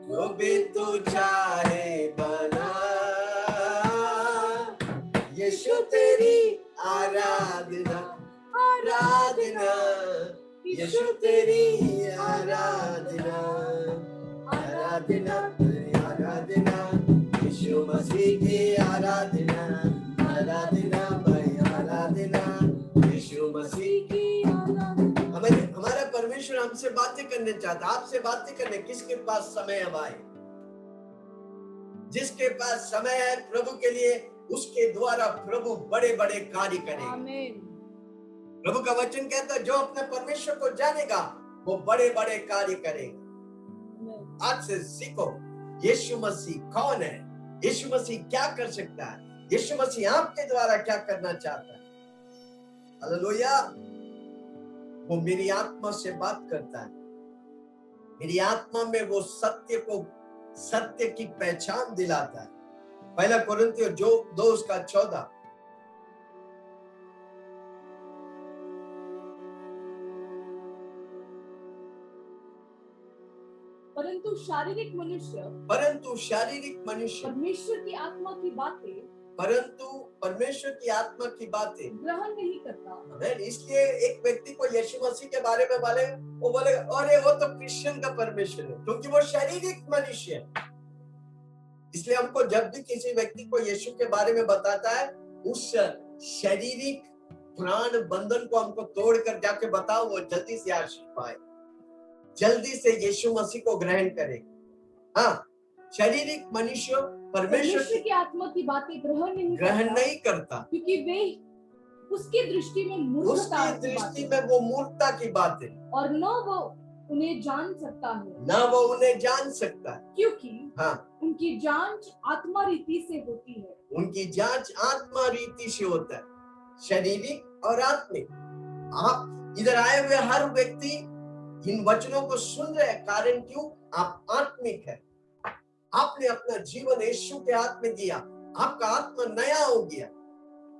जो भी तू चाहे बना। यीशु तेरी आराधना आराधना। यीशु तेरी आराधना आराधना। मसीह की आराधना आराधना भाई आराधना। यीशु मसीह की हमारे परमेश्वर हमसे बातें करने चाहता आपसे बातें करने। किसके पास समय है भाई? जिसके पास समय है प्रभु के लिए उसके द्वारा प्रभु बड़े बड़े कार्य करेगा। प्रभु का वचन कहता है जो अपने परमेश्वर को जानेगा वो बड़े बड़े कार्य करेगा। आज से सीखो यीशु मसीह कौन है? यीशु मसीह क्या कर सकता है? यीशु मसीह आपके द्वारा क्या करना चाहता है? हालेलुया। वो मेरी आत्मा से बात करता है। मेरी आत्मा में वो सत्य को, सत्य की पहचान दिलाता है। पहला कुरिन्थियों जो, दो उसका चौदह। परंतु शारीरिक मनुष्य परंतु शारीरिक मनुष्य परमेश्वर की आत्मा की बातें परंतु परमेश्वर की आत्मा की बातें ग्रहण नहीं करता। इसलिए एक व्यक्ति को यीशु मसीह के बारे में बोले वो बोले अरे वो तो क्रिश्चियन का परमेश्वर है क्योंकि वो शारीरिक मनुष्य है। इसलिए हमको जब भी किसी व्यक्ति को यीशु के बारे में बताता है उस शारीरिक प्राण बंधन को हमको तोड़ कर जाके बताओ वो जल्दी से आशीष पाए जल्दी से यीशु मसीह को ग्रहण करे। हाँ शारीरिक मनुष्य परमेश्वर की आत्मा की बातें ग्रहण नहीं ग्रहण करता नहीं करता। क्योंकि वे उसकी दृष्टि में मूर्खता उसकी दृष्टि में वो मूर्खता की बात है। और न वो उन्हें जान सकता है। न वो उन्हें जान सकता है। क्योंकि हाँ। उनकी जाँच आत्मा रीति से होती है। उनकी जाँच आत्मा रीति से होता है। शारीरिक और आत्मिक। आप इधर आए हुए हर व्यक्ति इन वचनों को सुन रहे हैं, कारण क्यों? आप आत्मिक है। आपने अपना जीवन यीशु के हाथ में दिया। आपका आत्मा नया हो गया।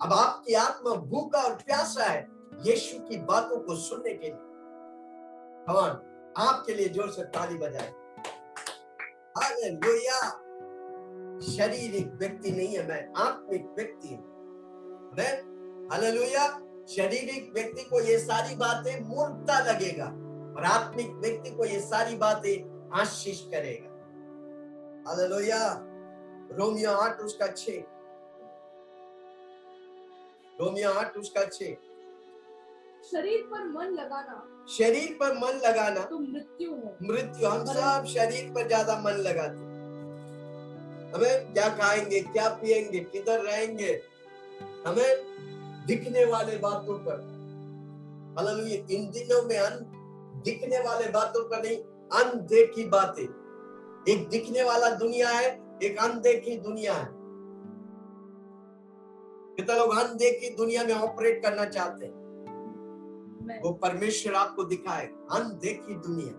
अब आपकी आत्मा भूखा और प्यासा है यीशु की बातों को सुनने के लिए। भगवान, आपके लिए ज़ोर से ताली बजाए। हालेलुया। शारीरिक व्यक्ति नहीं है, मैं आत्मिक व्यक्ति हूँ। मैं, हालेलुया। शारीरिक व्यक्ति को ये सारी बातें मूर्खता लगेगा। और आत्मिक व्यक्ति को ये सारी बातें आशीष करेगा। हालेलुया। रोमियो आठ उसका छ रोमियो आठ उसका छ शरीर पर मन लगाना। शरीर पर मन लगाना। तो मृत्यु है। मृत्यु हम सब शरीर पर ज़्यादा मन लगाते हमें क्या खाएँगे क्या पिएँगे किधर रहेंगे? हमें दिखने वाले बातों पर। हालेलुया इन दिनों में अन दिखने वाले बातों पर नहीं अनदेखी बातें। एक दिखने वाला दुनिया है एक अनदेखी दुनिया है। कितना लोग अनदेखी दुनिया में ऑपरेट करना चाहते हैं? वो परमेश्वर आपको दिखाए अनदेखी दुनिया।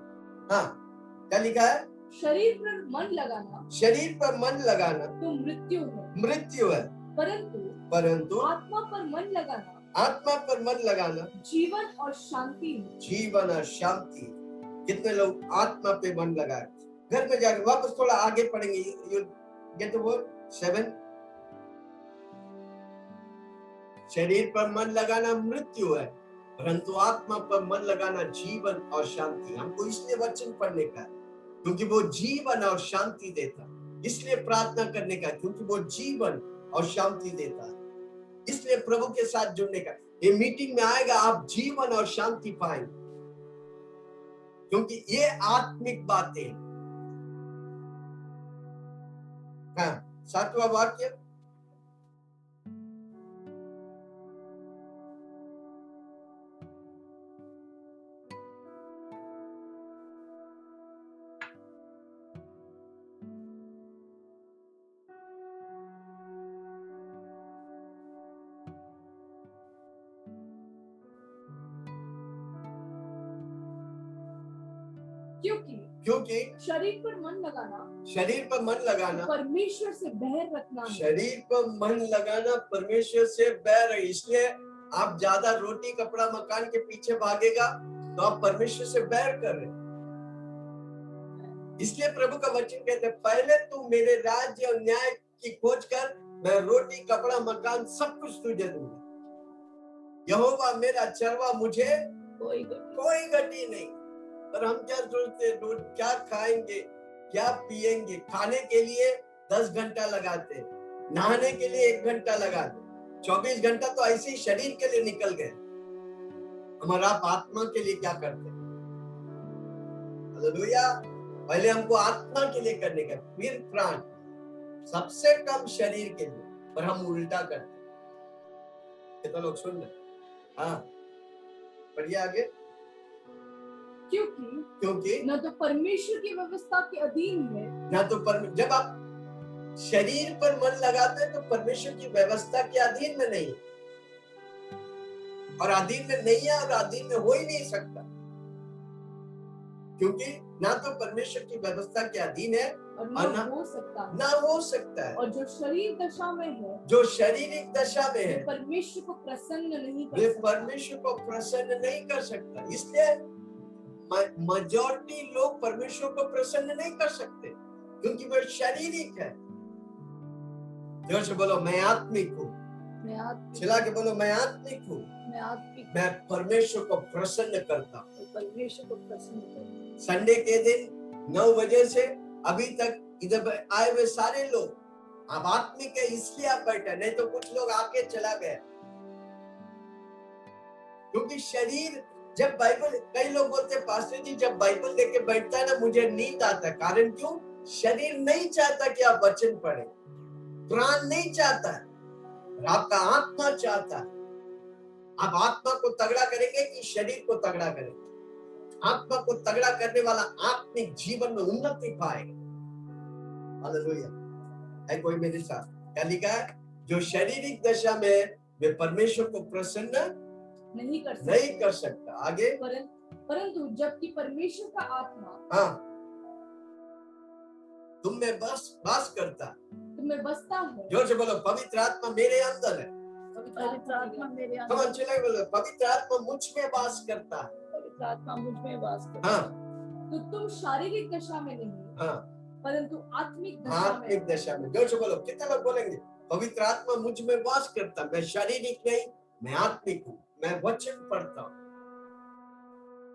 हाँ क्या लिखा है? शरीर पर मन लगाना। शरीर पर मन लगाना। तो मृत्यु है। मृत्यु है। परंतु परंतु आत्मा पर मन लगाना। आत्मा पर मन लगाना। जीवन और शांति। जीवन और शांति। कितने लोग आत्मा पे मन लगाए। घर में जाकर वापस थोड़ा आगे पढ़ेंगे। यू गेट वर्ड सेवन शरीर पर मन लगाना मृत्यु है परंतु आत्मा पर मन लगाना जीवन और शांति। हमको इसलिए वचन पढ़ने का क्योंकि वो जीवन और शांति देता इसलिए प्रार्थना करने का क्योंकि वो जीवन और शांति देता है। इसलिए प्रभु के साथ जुड़ने का। ये मीटिंग में आएगा, आप जीवन और शांति पाएँगे। क्योंकि ये आत्मिक बातें हैं। हाँ सातवा वाक्य? शरीर पर मन लगाना शरीर पर मन लगाना। परमेश्वर से बैर रखना। शरीर पर मन लगाना परमेश्वर से बैर इसलिए आप ज़्यादा रोटी कपड़ा मकान के पीछे भागेगा तो आप परमेश्वर से बैर कर रहे इसलिए प्रभु का वचन कहते हैं पहले तू मेरे राज्य और न्याय की खोज कर मैं रोटी कपड़ा मकान सब कुछ तुझे दूँगा। यहोवा मेरा चरवा मुझे कोई गति नहीं। पर हम क्या सोचते रोज क्या खाएँगे? क्या पिएँगे? खाने के लिए दस घंटा लगाते नहाने के लिए एक घंटा लगाते चौबीस घंटा तो ऐसे ही शरीर के लिए निकल गए। हमारा आप आत्मा के लिए क्या करते पहले हमको आत्मा के लिए करने का, फिर प्राण। सबसे कम शरीर के लिए, पर हम उल्टा करते कितना लोग सुन रहे हाँ। पढ़िए आगे। क्योंकि क्योंकि न तो परमेश्वर की व्यवस्था के अधीन है। ना तो पर जब आप शरीर पर मन लगाते हैं तो परमेश्वर की व्यवस्था के अधीन में नहीं। और अधीन में नहीं है और अधीन में हो ही नहीं सकता। क्योंकि ना तो परमेश्वर की व्यवस्था के अधीन है और और न न- हो सकता। है ना हो सकता है। और जो शरीर दशा में है जो शारीरिक दशा में है परमेश्वर को प्रसन्न नहीं कर सकता। परमेश्वर को प्रसन्न नहीं कर सकता। इसलिए मेजोरिटी लोग परमेश्वर को प्रसन्न नहीं कर सकते क्योंकि वे शारीरिक है। ज़ोर से बोलो मैं आत्मिक हूँ। चिल्ला के बोलो मैं आत्मिक हूँ। मैं मैं परमेश्वर को प्रसन्न करता हूँ। परमेश्वर को प्रसन्न संडे के दिन नौ बजे से अभी तक इधर आए हुए सारे लोग आप आत्मिक है इसलिए आप बैठे नहीं तो कुछ लोग आके चला गया। क्योंकि शरीर जब बाइबल, कई लोग बोलते पास्टर जी, जब बाइबल लेके बैठता है ना, मुझे नींद आता है। कारण क्यों? शरीर नहीं चाहता कि आप वचन पढ़े। प्राण नहीं चाहता आपका आत्मा चाहता है। आप आत्मा को तगड़ा करेंगे कि शरीर को तगड़ा करेंगे आत्मा को तगड़ा करने वाला आत्मिक जीवन में उन्नति पाएगा। है कोई मेरे साथ? क्या लिखा है? जो शारीरिक दशा में वे परमेश्वर को प्रसन्न नहीं कर सकता। नहीं कर सकता। आगे? परं- परंतु जबकि परमेश्वर का आत्मा हाँ। तुम में बस बास करता। तुम्हें बसता है। ज़ोर से बोलो पवित्र आत्मा मेरे अंदर है। पवित्र आत्मा मेरे अंदर चले बोलो पवित्र आत्मा मुझमें बास करता है। पवित्र आत्मा मुझमें वास करता हाँ। तो तुम शारीरिक दशा में नहीं हाँ परंतु आत्मिक दशा में आत्मिक दशा में। ज़ोर से बोलो कितने लोग बोलेंगे पवित्र आत्मा मुझमें वास करता मैं शारीरिक नहीं मैं आत्मिक हूँ। मैं वचन पढ़ता हूँ।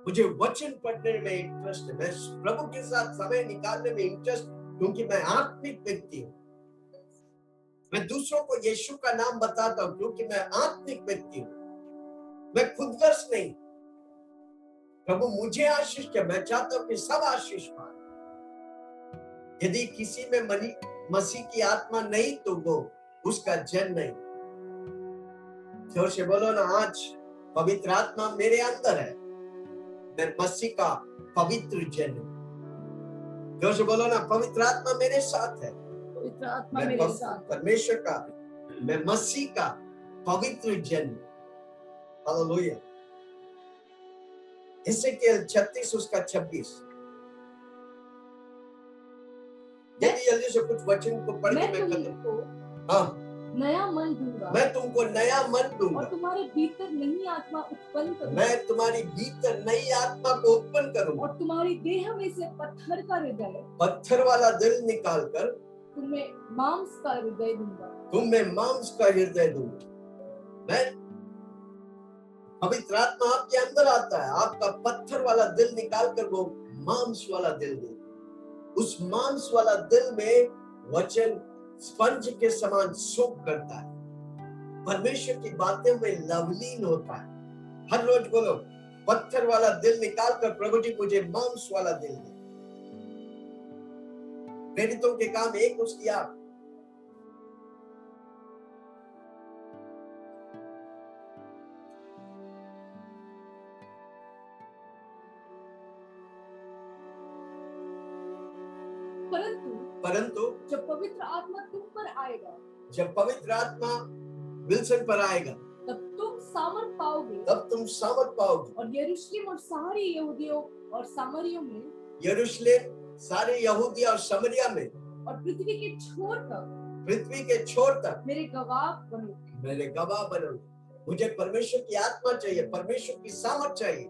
मुझे वचन पढ़ने में इंटरेस्ट है। मैं प्रभु के साथ समय निकालने में इंटरेस्ट क्योंकि मैं आत्मिक व्यक्ति हूँ। मैं दूसरों को यीशु का नाम बताता हूँ, क्योंकि मैं आत्मिक व्यक्ति हूँ। मैं खुदगर्ज नहीं। प्रभु मुझे आशीष किया मैं चाहता हूँ कि सब आशीष पाए। यदि किसी में मनी मसीह की आत्मा नहीं तो वो उसका जन नहीं। ज़ोर से बोलो ना, आज पवित्र आत्मा मेरे अंदर है। मैं मसीह का पवित्र जन ज़ोर से बोलो ना पवित्र आत्मा मेरे साथ है। पवित्र आत्मा मेरे साथ परमेश्वर का मैं मसीह का पवित्र जन हालेलुया। इससे केवल छत्तीस उसका छब्बीस। जल्दी जल्दी से कुछ वचन को पढ़ के मैं मैं खत्म हाँ। नया मन दूँगा मैं तुमको नया मन दूँगा और तुम्हारे भीतर नई आत्मा उत्पन्न करूँगा मैं तुम्हारी भीतर नई आत्मा को उत्पन्न करूँगा और तुम्हारी देह में से पत्थर का हृदय पत्थर वाला दिल निकाल कर तुम्हें मांस का हृदय दूँगा। तुम में मांस का हृदय दूँगा। मैं पवित्र आत्मा आपके अंदर आता है। आपका पत्थर वाला दिल निकाल कर वो मांस वाला दिल दे। उस मांस वाला दिल में वचन स्पंज के समान सोख करता है। परमेश्वर की बातें में लवलीन होता है। हर रोज बोलो पत्थर वाला दिल निकाल कर प्रभु जी, मुझे मांस वाला दिल दे। के काम एक उसकी आप जब पवित्र आत्मा विल्सन पर आएगा तब तुम सामर्थ पाओगे। तब तुम सामत पाओगे। और यरूशलेम और सारी यहूदियों और सामरियों में यरूशलेम सारे यहूदी और समरिया में और पृथ्वी के छोर तक पृथ्वी के छोर तक मेरे गवाह बनोगे मेरे गवाह बनो। मुझे परमेश्वर की आत्मा चाहिए परमेश्वर की सामर्थ चाहिए।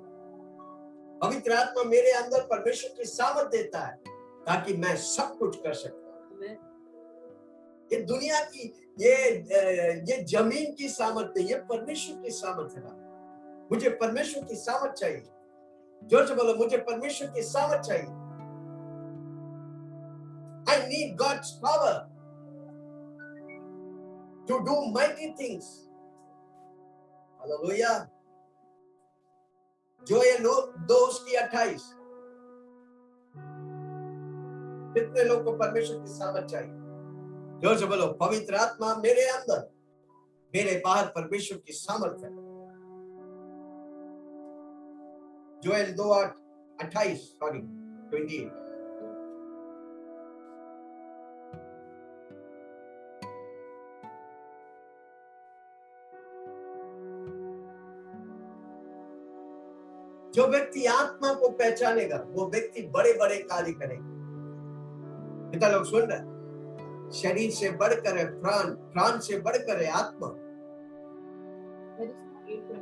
पवित्र आत्मा मेरे अंदर परमेश्वर की सामर्थ देता है ताकि मैं सब कुछ कर सकता ये दुनिया की, ये ये ज़मीन की सामर्थ नहीं ये परमेश्वर की सामर्थ है मुझे परमेश्वर की सामर्थ चाहिए। ज़ोर से बोलो, मुझे परमेश्वर की सामर्थ चाहिए। I need God's power to do mighty things hallelujah जो ये लोग दो उसकी अट्ठाईस। कितने लोग को परमेश्वर की सामर्थ चाहिए? ज़ोर से बोलो, पवित्र आत्मा मेरे अंदर, मेरे बाहर परमेश्वर की सामर्थ है। जोएल दो आठ, अट्ठाईस सॉरी ट्वेंटी जो व्यक्ति आत्मा को पहचानेगा, वो व्यक्ति बड़े बड़े कार्य करेगा। कितना लोग सुन रहे हैं? शरीर से बढ़कर है प्राण प्राण से बढ़कर है आत्मा। That is 8:20.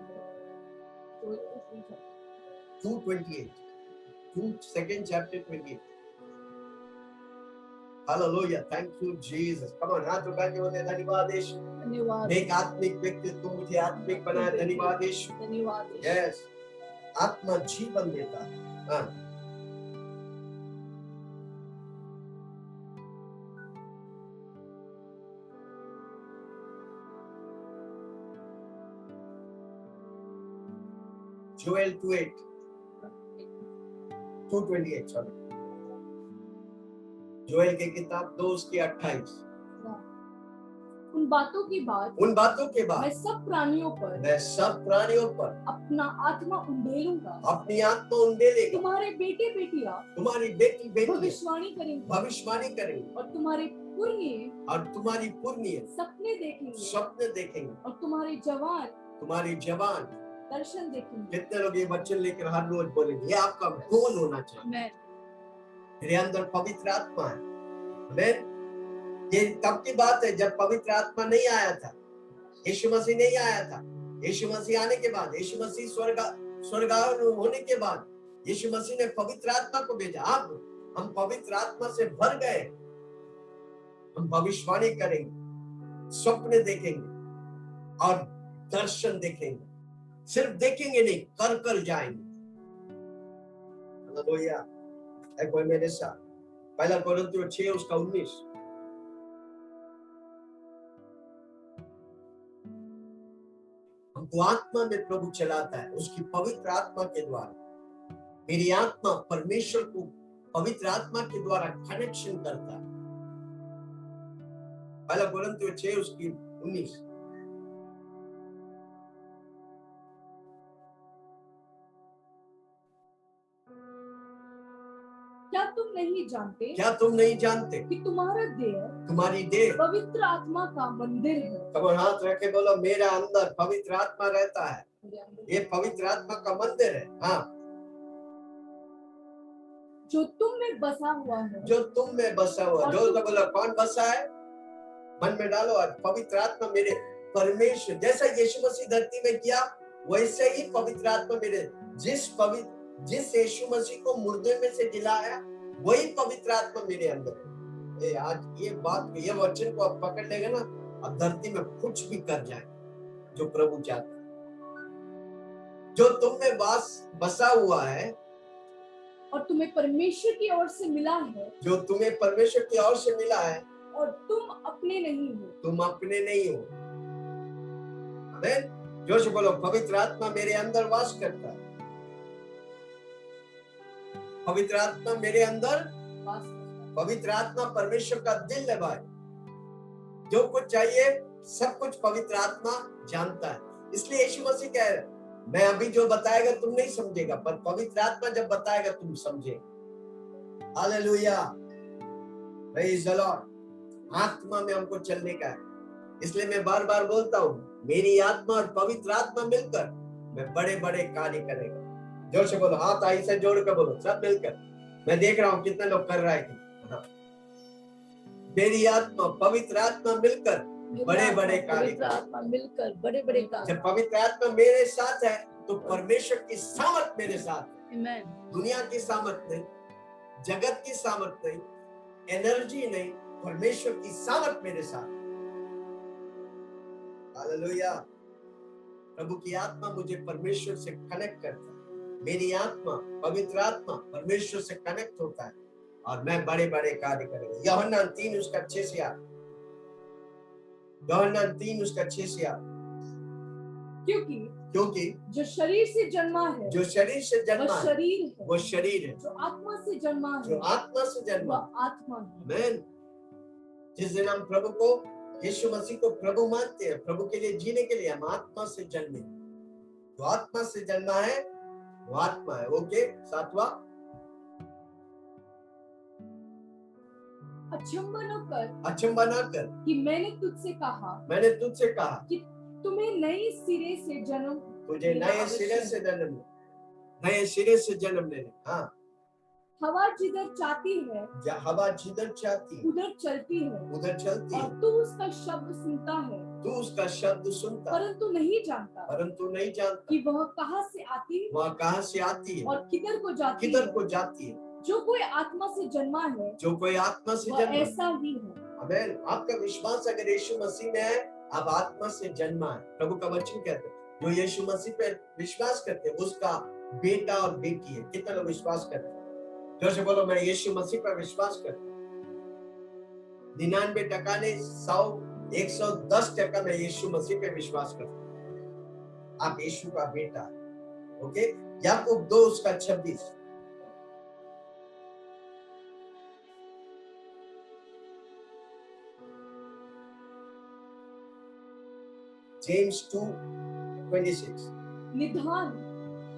So it is three chapters. 228 2 second chapter 28 Hallelujah. Thank you, Jesus. Come on, हाथ उठा के बोले धन्यवाद यीशु धन्यवाद। एक आत्मिक व्यक्ति तुम मुझे आत्मिक बनाया धन्यवाद। यीशु धन्यवाद यस आत्मा जीवन देता है। हाँ। Joel 28 228 सॉरी जोएल की किताब दो उसकी 28 उन बातों के बाद उन बातों के बाद मैं सब प्राणियों पर मैं सब प्राणियों पर अपना आत्मा उंडेलूँगा। अपनी आत्मा उंडेलेगा। तुम्हारे बेटे बेटियाँ तुम्हारी बेटी बेटी भविष्यवाणी करेंगे। भविष्यवाणी करेंगे। और तुम्हारे पुण्य और तुम्हारी पुण्य सपने देखेंगे। स्वप्न देखेंगे। और तुम्हारे जवान तुम्हारी जवान दर्शन देखेंगे। कितने लोग ये वचन लेकर हर रोज बोलेंगे ये आपका गोल होना चाहिए? मेरे अंदर पवित्र आत्मा है। आमीन ये तब की बात है जब पवित्र आत्मा नहीं आया था। यीशु मसीह नहीं आया था। यीशु मसीह आने के बाद यीशु मसीह स्वर्ग स्वर्गारोहण होने के बाद यीशु मसीह ने पवित्र आत्मा को भेजा। अब हम पवित्र आत्मा से भर गए। हम भविष्यवाणी करेंगे स्वप्न देखेंगे और दर्शन देखेंगे। सिर्फ़ देखेंगे नहीं कर कर जाएँगे कोई मेरे साथ। पहला कोरिन्थियों 6 उसका 19 हमको आत्मा में प्रभु चलाता है, उसकी पवित्र आत्मा के द्वारा। मेरी आत्मा परमेश्वर को पवित्र आत्मा के द्वारा कनेक्शन करता है। पहला कोरिन्थियों 6 उसकी 19 क्या तुम नहीं जानते क्या तुम नहीं जानते? कि तुम्हारा देह तुम्हारी देह? पवित्र आत्मा का मंदिर है। कब हाथ रख के बोलो मेरा अंदर पवित्र आत्मा रहता है। ये पवित्र आत्मा का मंदिर है। हाँ। जो तुम में बसा हुआ है। जो तुम में बसा हुआ जो तो बोला कौन बसा है? मन में डालो आज पवित्र आत्मा मेरे परमेश्वर जैसा यीशु मसीह धरती में किया वैसे ही पवित्र आत्मा मेरे जिस पवित्र जिस यीशु मसीह को मुर्दे में से जिलाया वही पवित्र आत्मा मेरे अंदर ए, आज ये बात ये वचन को आप पकड़ लेंगे ना अब धरती में कुछ भी कर जाए जो प्रभु चाहता है। जो तुम में वास बसा हुआ है और तुम्हें परमेश्वर की ओर से मिला है जो तुम्हें परमेश्वर की ओर से मिला है और तुम अपने नहीं हो। तुम अपने नहीं हो। जोश बोलो पवित्र आत्मा मेरे अंदर वास करता है। पवित्र आत्मा मेरे अंदर? पवित्र आत्मा परमेश्वर का दिल है भाई। जो कुछ चाहिए सब कुछ पवित्र आत्मा जानता है। इसलिए यीशु मसीह कह रहे मैं अभी जो बताएगा तुम नहीं समझेगा पर पवित्र आत्मा जब बताएगा तुम समझेगा। हालेलुया प्रेज द लॉर्ड आत्मा में हमको चलने का है। इसलिए मैं बार बार बोलता हूँ मेरी आत्मा और पवित्र आत्मा मिलकर मैं बड़े बड़े कार्य करेगा। ज़ोर से बोलो। हाथ आई से जोड़ कर बोलो। सब मिलकर। मैं देख रहा हूँ कितने लोग कर रहा है। हाँ। मेरी आत्मा पवित्र आत्मा मिलकर बड़े बड़े कार्य आत्मा मिलकर बड़े बड़े कार्य जब पवित्र आत्मा मेरे साथ है तो परमेश्वर की सामर्थ मेरे साथ है। दुनिया की सामर्थ नहीं जगत की सामर्थ नहीं एनर्जी नहीं परमेश्वर की सामर्थ मेरे साथ हालेलुया प्रभु की आत्मा मुझे परमेश्वर से कनेक्ट करता है। मेरी आत्मा पवित्र आत्मा परमेश्वर से कनेक्ट होता है। और मैं बड़े बड़े कार्य करेंगे यहोन्ना तीन उसका छह से आठ। यहोन्ना तीन उसका छह से आठ। क्योंकि क्योंकि जो शरीर से जन्मा है जो शरीर से जन्मा है शरीर है। वो शरीर है। जो आत्मा से जन्मा है जो आत्मा से जन्मा आत्मा है। जिस दिन हम प्रभु को यीशु मसीह को प्रभु मानते हैं प्रभु के लिए जीने के लिए हम आत्मा से जन्मे। जो आत्मा से जन्मा है वो आत्मा है ओके सातवा अचंबा न कर अचंबा ना कर कि मैंने तुझसे कहा मैंने तुझसे कहा। कि तुम्हें नए सिरे से जन्म तुझे नए सिरे से जन्म नए सिरे से जन्म लेने हाँ। हवा जिधर चाहती है हवा जिधर चाहती है, उधर चलती है। उधर चलती है। और तू उसका शब्द सुनता है। तू उसका शब्द सुनता। परंतु नहीं जानता। परंतु नहीं जानता। कि वह कहाँ से आती है? वह कहाँ से आती है? और किधर को जाती किधर को जाती है? जो कोई आत्मा से जन्मा है जो कोई आत्मा से जन्मा ऐसा ही है। अमेन। आपका विश्वास अगर यीशु मसीह में है आप आत्मा से जन्मा है। प्रभु का वचन कहते हैं। जो यीशु मसीह पे विश्वास करते हैं उसका बेटा और बेटी है। कितना लोग विश्वास करते हैं? ज़ोर से बोलो मैं यीशु मसीह पर विश्वास करता हूँ। निन्यानवे टका ने सौ एक सौ दस टका में यीशु मसीह पे विश्वास करता हूँ। आप यीशु का बेटा ओके? याकूब दो उसका छब्बीस। James two twenty six. निधान।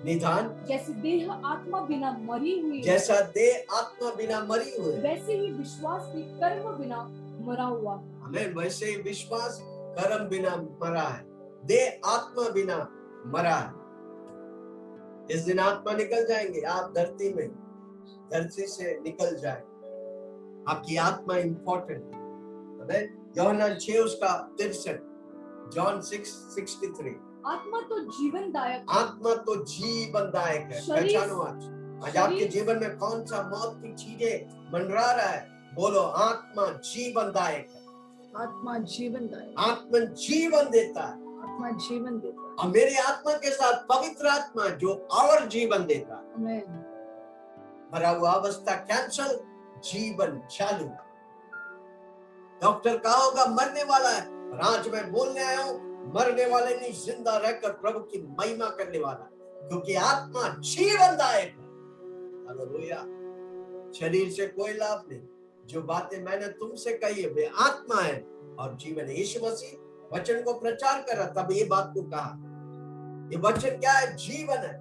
निधान? जैसे देह आत्मा बिना मरी हुई। जैसा देह आत्मा बिना मरी हुई। वैसे ही विश्वास भी कर्म बिना मरा हुआ। हमें वैसे ही विश्वास कर्म बिना मरा है दे आत्मा बिना मरा है। इस दिन आत्मा निकल जाएँगे आप धरती में धरती से निकल जाए। आपकी आत्मा इंपॉर्टेंट यौना छह उसका तिरसठ जॉन सिक्स सिक्सटी थ्री। आत्मा तो जीवनदायक आत्मा तो जीवनदायक है। शरीर- पहचानो आज। आज आपके जीवन में कौन सा मौत की चीज़ें मंडरा रहा है? बोलो आत्मा जीवनदायक है। आत्मा जीवनदायक आत्मा जीवन देता है। आत्मा जीवन देता है। और मेरी आत्मा के साथ पवित्र आत्मा जो और जीवन देता है। मरा हुआ अवस्था कैंसल जीवन चालू। डॉक्टर कहा होगा मरने वाला है। और आज मैं बोलने आया हूँ मरने वाले नहीं ज़िंदा रहकर प्रभु की महिमा करने वाला। क्योंकि आत्मा जीवनदायक है। शरीर से कोई लाभ नहीं। जो बातें मैंने तुमसे कही है वे आत्मा है और जीवन यीशु मसीह वचन को प्रचार कर रहा तब ये बात को कहा। ये वचन क्या है? जीवन है।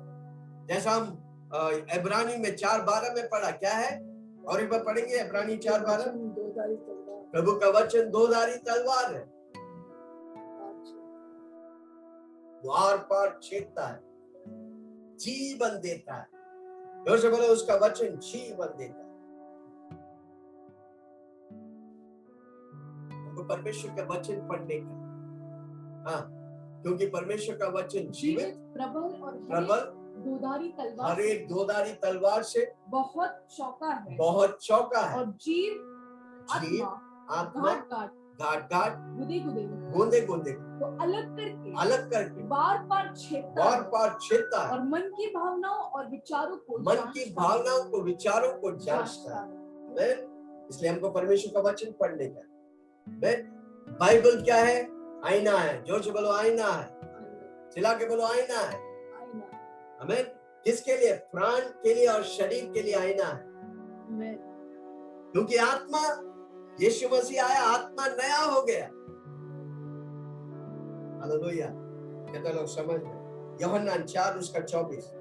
जैसा हम इब्रानी में चार बारह में पढ़ा क्या है? और एक बार पढ़ेंगे प्राणी चार बारह। प्रभु का वचन दो धारी तलवार है। आर पार छेदता है जीवन देता है। ज़ोर से बोलो उसका वचन जीवन देता है। परमेश्वर का वचन पढ़ने का। हाँ क्योंकि परमेश्वर का वचन जीवित प्रबल और प्रबल दोधारी तलवार हर एक दोधारी तलवार से बहुत चौका है। बहुत चौका है। और जीव जीव, आत्मा घाट घाट गुदे गुदे गोंदे गोंदे। को अलग करके अलग करके। बार बार छेदता बार बार छेदता और मन की भावनाओं और विचारों को मन की भावनाओं को विचारों को जांचता है। इसलिए हमको परमेश्वर का वचन पढ़ने का? बाइबल क्या है? आईना है। ज़ोर से बोलो आईना है। चिल्ला के बोलो आईना है। हमें किसके लिए? प्राण के लिए और शरीर के लिए आईना है। क्योंकि आत्मा यीशु मसीह आया आत्मा नया हो गया। हालेलुया। कितना लोग समझ गए यूहन्ना चार उसका चौबीस।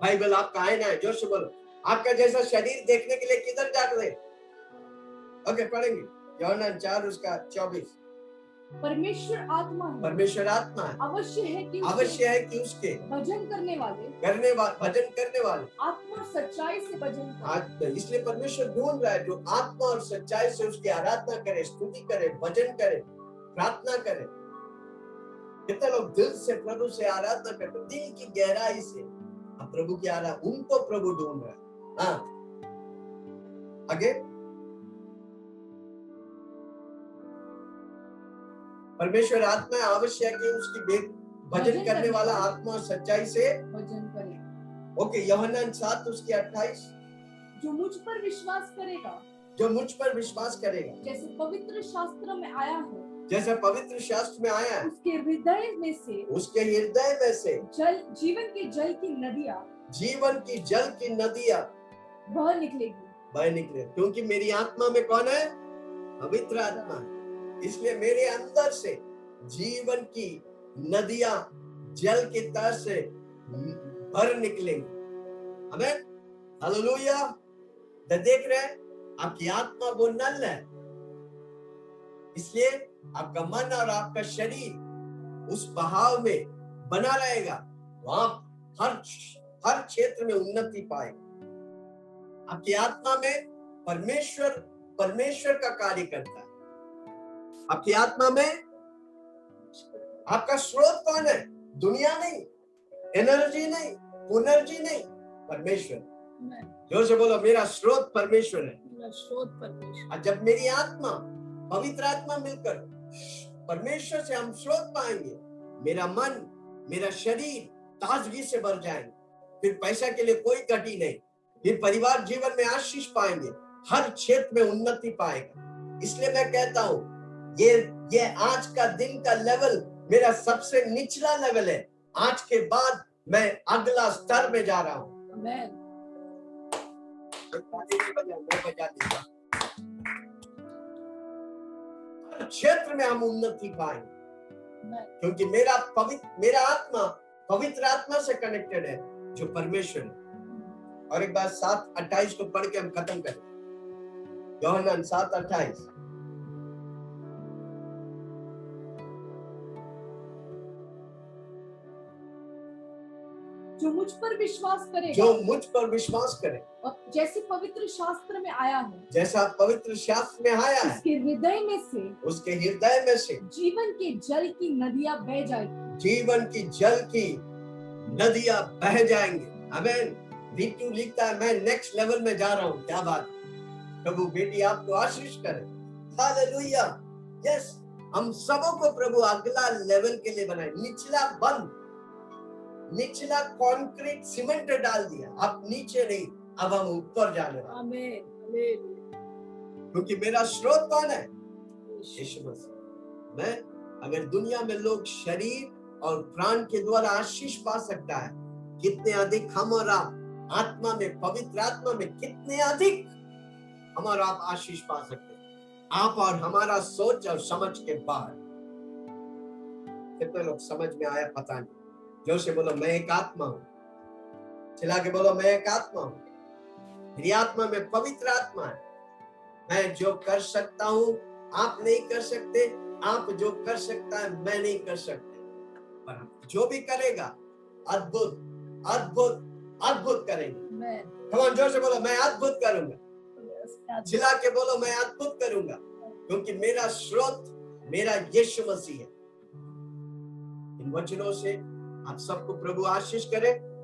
बाइबल आपका आईना है। ज़ोर से बोलो। आपका जैसा शरीर देखने के लिए किधर जा रहे? ओके पढ़ेंगे। यूहन्ना चार उसका चौबीस। परमेश्वर आत्मा है। परमेश्वर आत्मा है। अवश्य है कि अवश्य है कि उसके भजन करने वाले करने वाले भजन करने वाले। आत्मा और सच्चाई से भजन आज इसलिए परमेश्वर ढूंढ रहा है जो आत्मा और सच्चाई से उसकी आराधना करे स्तुति करे भजन करे प्रार्थना करे। कितने लोग दिल से प्रभु से आराधना करते दिल की गहराई से। प्रभु की आराधना उनको प्रभु ढूंढ रहा है। हाँ आगे परमेश्वर आत्मा आवश्यक है उसकी बे- भजन करने वाला आत्मा और सच्चाई से। भजन करे। ओके योहन्ना सात उसकी अट्ठाईस। जो मुझ पर विश्वास करेगा। जो मुझ पर विश्वास करेगा। जैसे पवित्र शास्त्र में आया है जैसे पवित्र शास्त्र में आया है। उसके हृदय में से उसके हृदय में से जल जीवन के जल की नदियाँ। जीवन की जल की नदियाँ। बह निकलेगी। बह निकले। क्योंकि मेरी आत्मा में कौन है? पवित्र आत्मा है। इसलिए मेरे अंदर से जीवन की नदियाँ जल की तरह से भर निकलेंगी। हमें हालेलुया तो देख रहे हैं, आपकी आत्मा वो नल है। इसलिए आपका मन और आपका शरीर उस बहाव में बना रहेगा। वहाँ हर हर क्षेत्र में उन्नति पाएगा। आपकी आत्मा में परमेश्वर परमेश्वर का कार्य करता है। आपकी आत्मा में आपका स्रोत कौन है? दुनिया नहीं एनर्जी नहीं पुनर्जी नहीं परमेश्वर। ज़ोर से बोलो मेरा स्रोत परमेश्वर है। स्रोत परमेश्वर। जब मेरी आत्मा पवित्र आत्मा मिलकर परमेश्वर से हम स्रोत पाएँगे मेरा मन मेरा शरीर ताजगी से भर जाएँगे। फिर पैसा के लिए कोई कटी नहीं। फिर परिवार जीवन में आशीष पाएँगे हर क्षेत्र में उन्नति पाएगा। इसलिए मैं कहता हूँ ये ये आज का दिन का लेवल मेरा सबसे निचला लेवल है। आज के बाद मैं अगला स्तर में जा रहा हूँ। हर क्षेत्र में हम उन्नति पाएँगे। क्योंकि मेरा पवित्र मेरा आत्मा पवित्र आत्मा से कनेक्टेड है जो परमेश्वर है। और एक बार सात अट्ठाईस को पढ़ के हम खत्म करें। योहनन सात अट्ठाईस। जो मुझ पर विश्वास करे जो मुझ पर विश्वास करे और जैसे पवित्र शास्त्र में आया है जैसा पवित्र शास्त्र में आया है उसके हृदय में से उसके हृदय में से जीवन के जल की नदियाँ बह जाएगी। जीवन की जल की नदियाँ बह जाएँगे। अमेन रीतू लिखता है मैं नेक्स्ट लेवल में जा रहा हूँ। क्या बात प्रभु बेटी आपको आशीष करे। हालेलुया यस हम सबों को प्रभु अगला लेवल के लिए बनाए। निचला बंद। निचला कंक्रीट सीमेंट डाल दिया। अब नीचे नहीं अब हम ऊपर जाने वाले आमेन क्योंकि मेरा स्रोत कौन है? यीशु मसीह। मैं अगर दुनिया में लोग शरीर और प्राण के द्वारा आशीष पा सकता है कितने अधिक हम और आप आत्मा में, पवित्र आत्मा में कितने अधिक हम और आप आशीष पा सकते हैं। आप और हमारा सोच और समझ के बाहर। कितने लोग समझ में आया पता नहीं। जो से बोलो, मैं एक आत्मा हूँ। चिल्ला के बोलो, मैं एक आत्मा हूँ। मेरी आत्मा में पवित्र आत्मा है। मैं जो कर सकता हूँ, आप नहीं कर सकते। आप जो कर सकता है, मैं नहीं कर सकते। पर जो भी करेगा, अद्भुत अद्भुत। अद्भुत करेंगे। भगवान ज़ोर से बोलो मैं अद्भुत करूँगा। चिल्ला के बोलो मैं अद्भुत करूँगा। क्योंकि मेरा स्रोत मेरा यीशु मसीह है। इन वचनों से आप सबको प्रभु आशीष करे।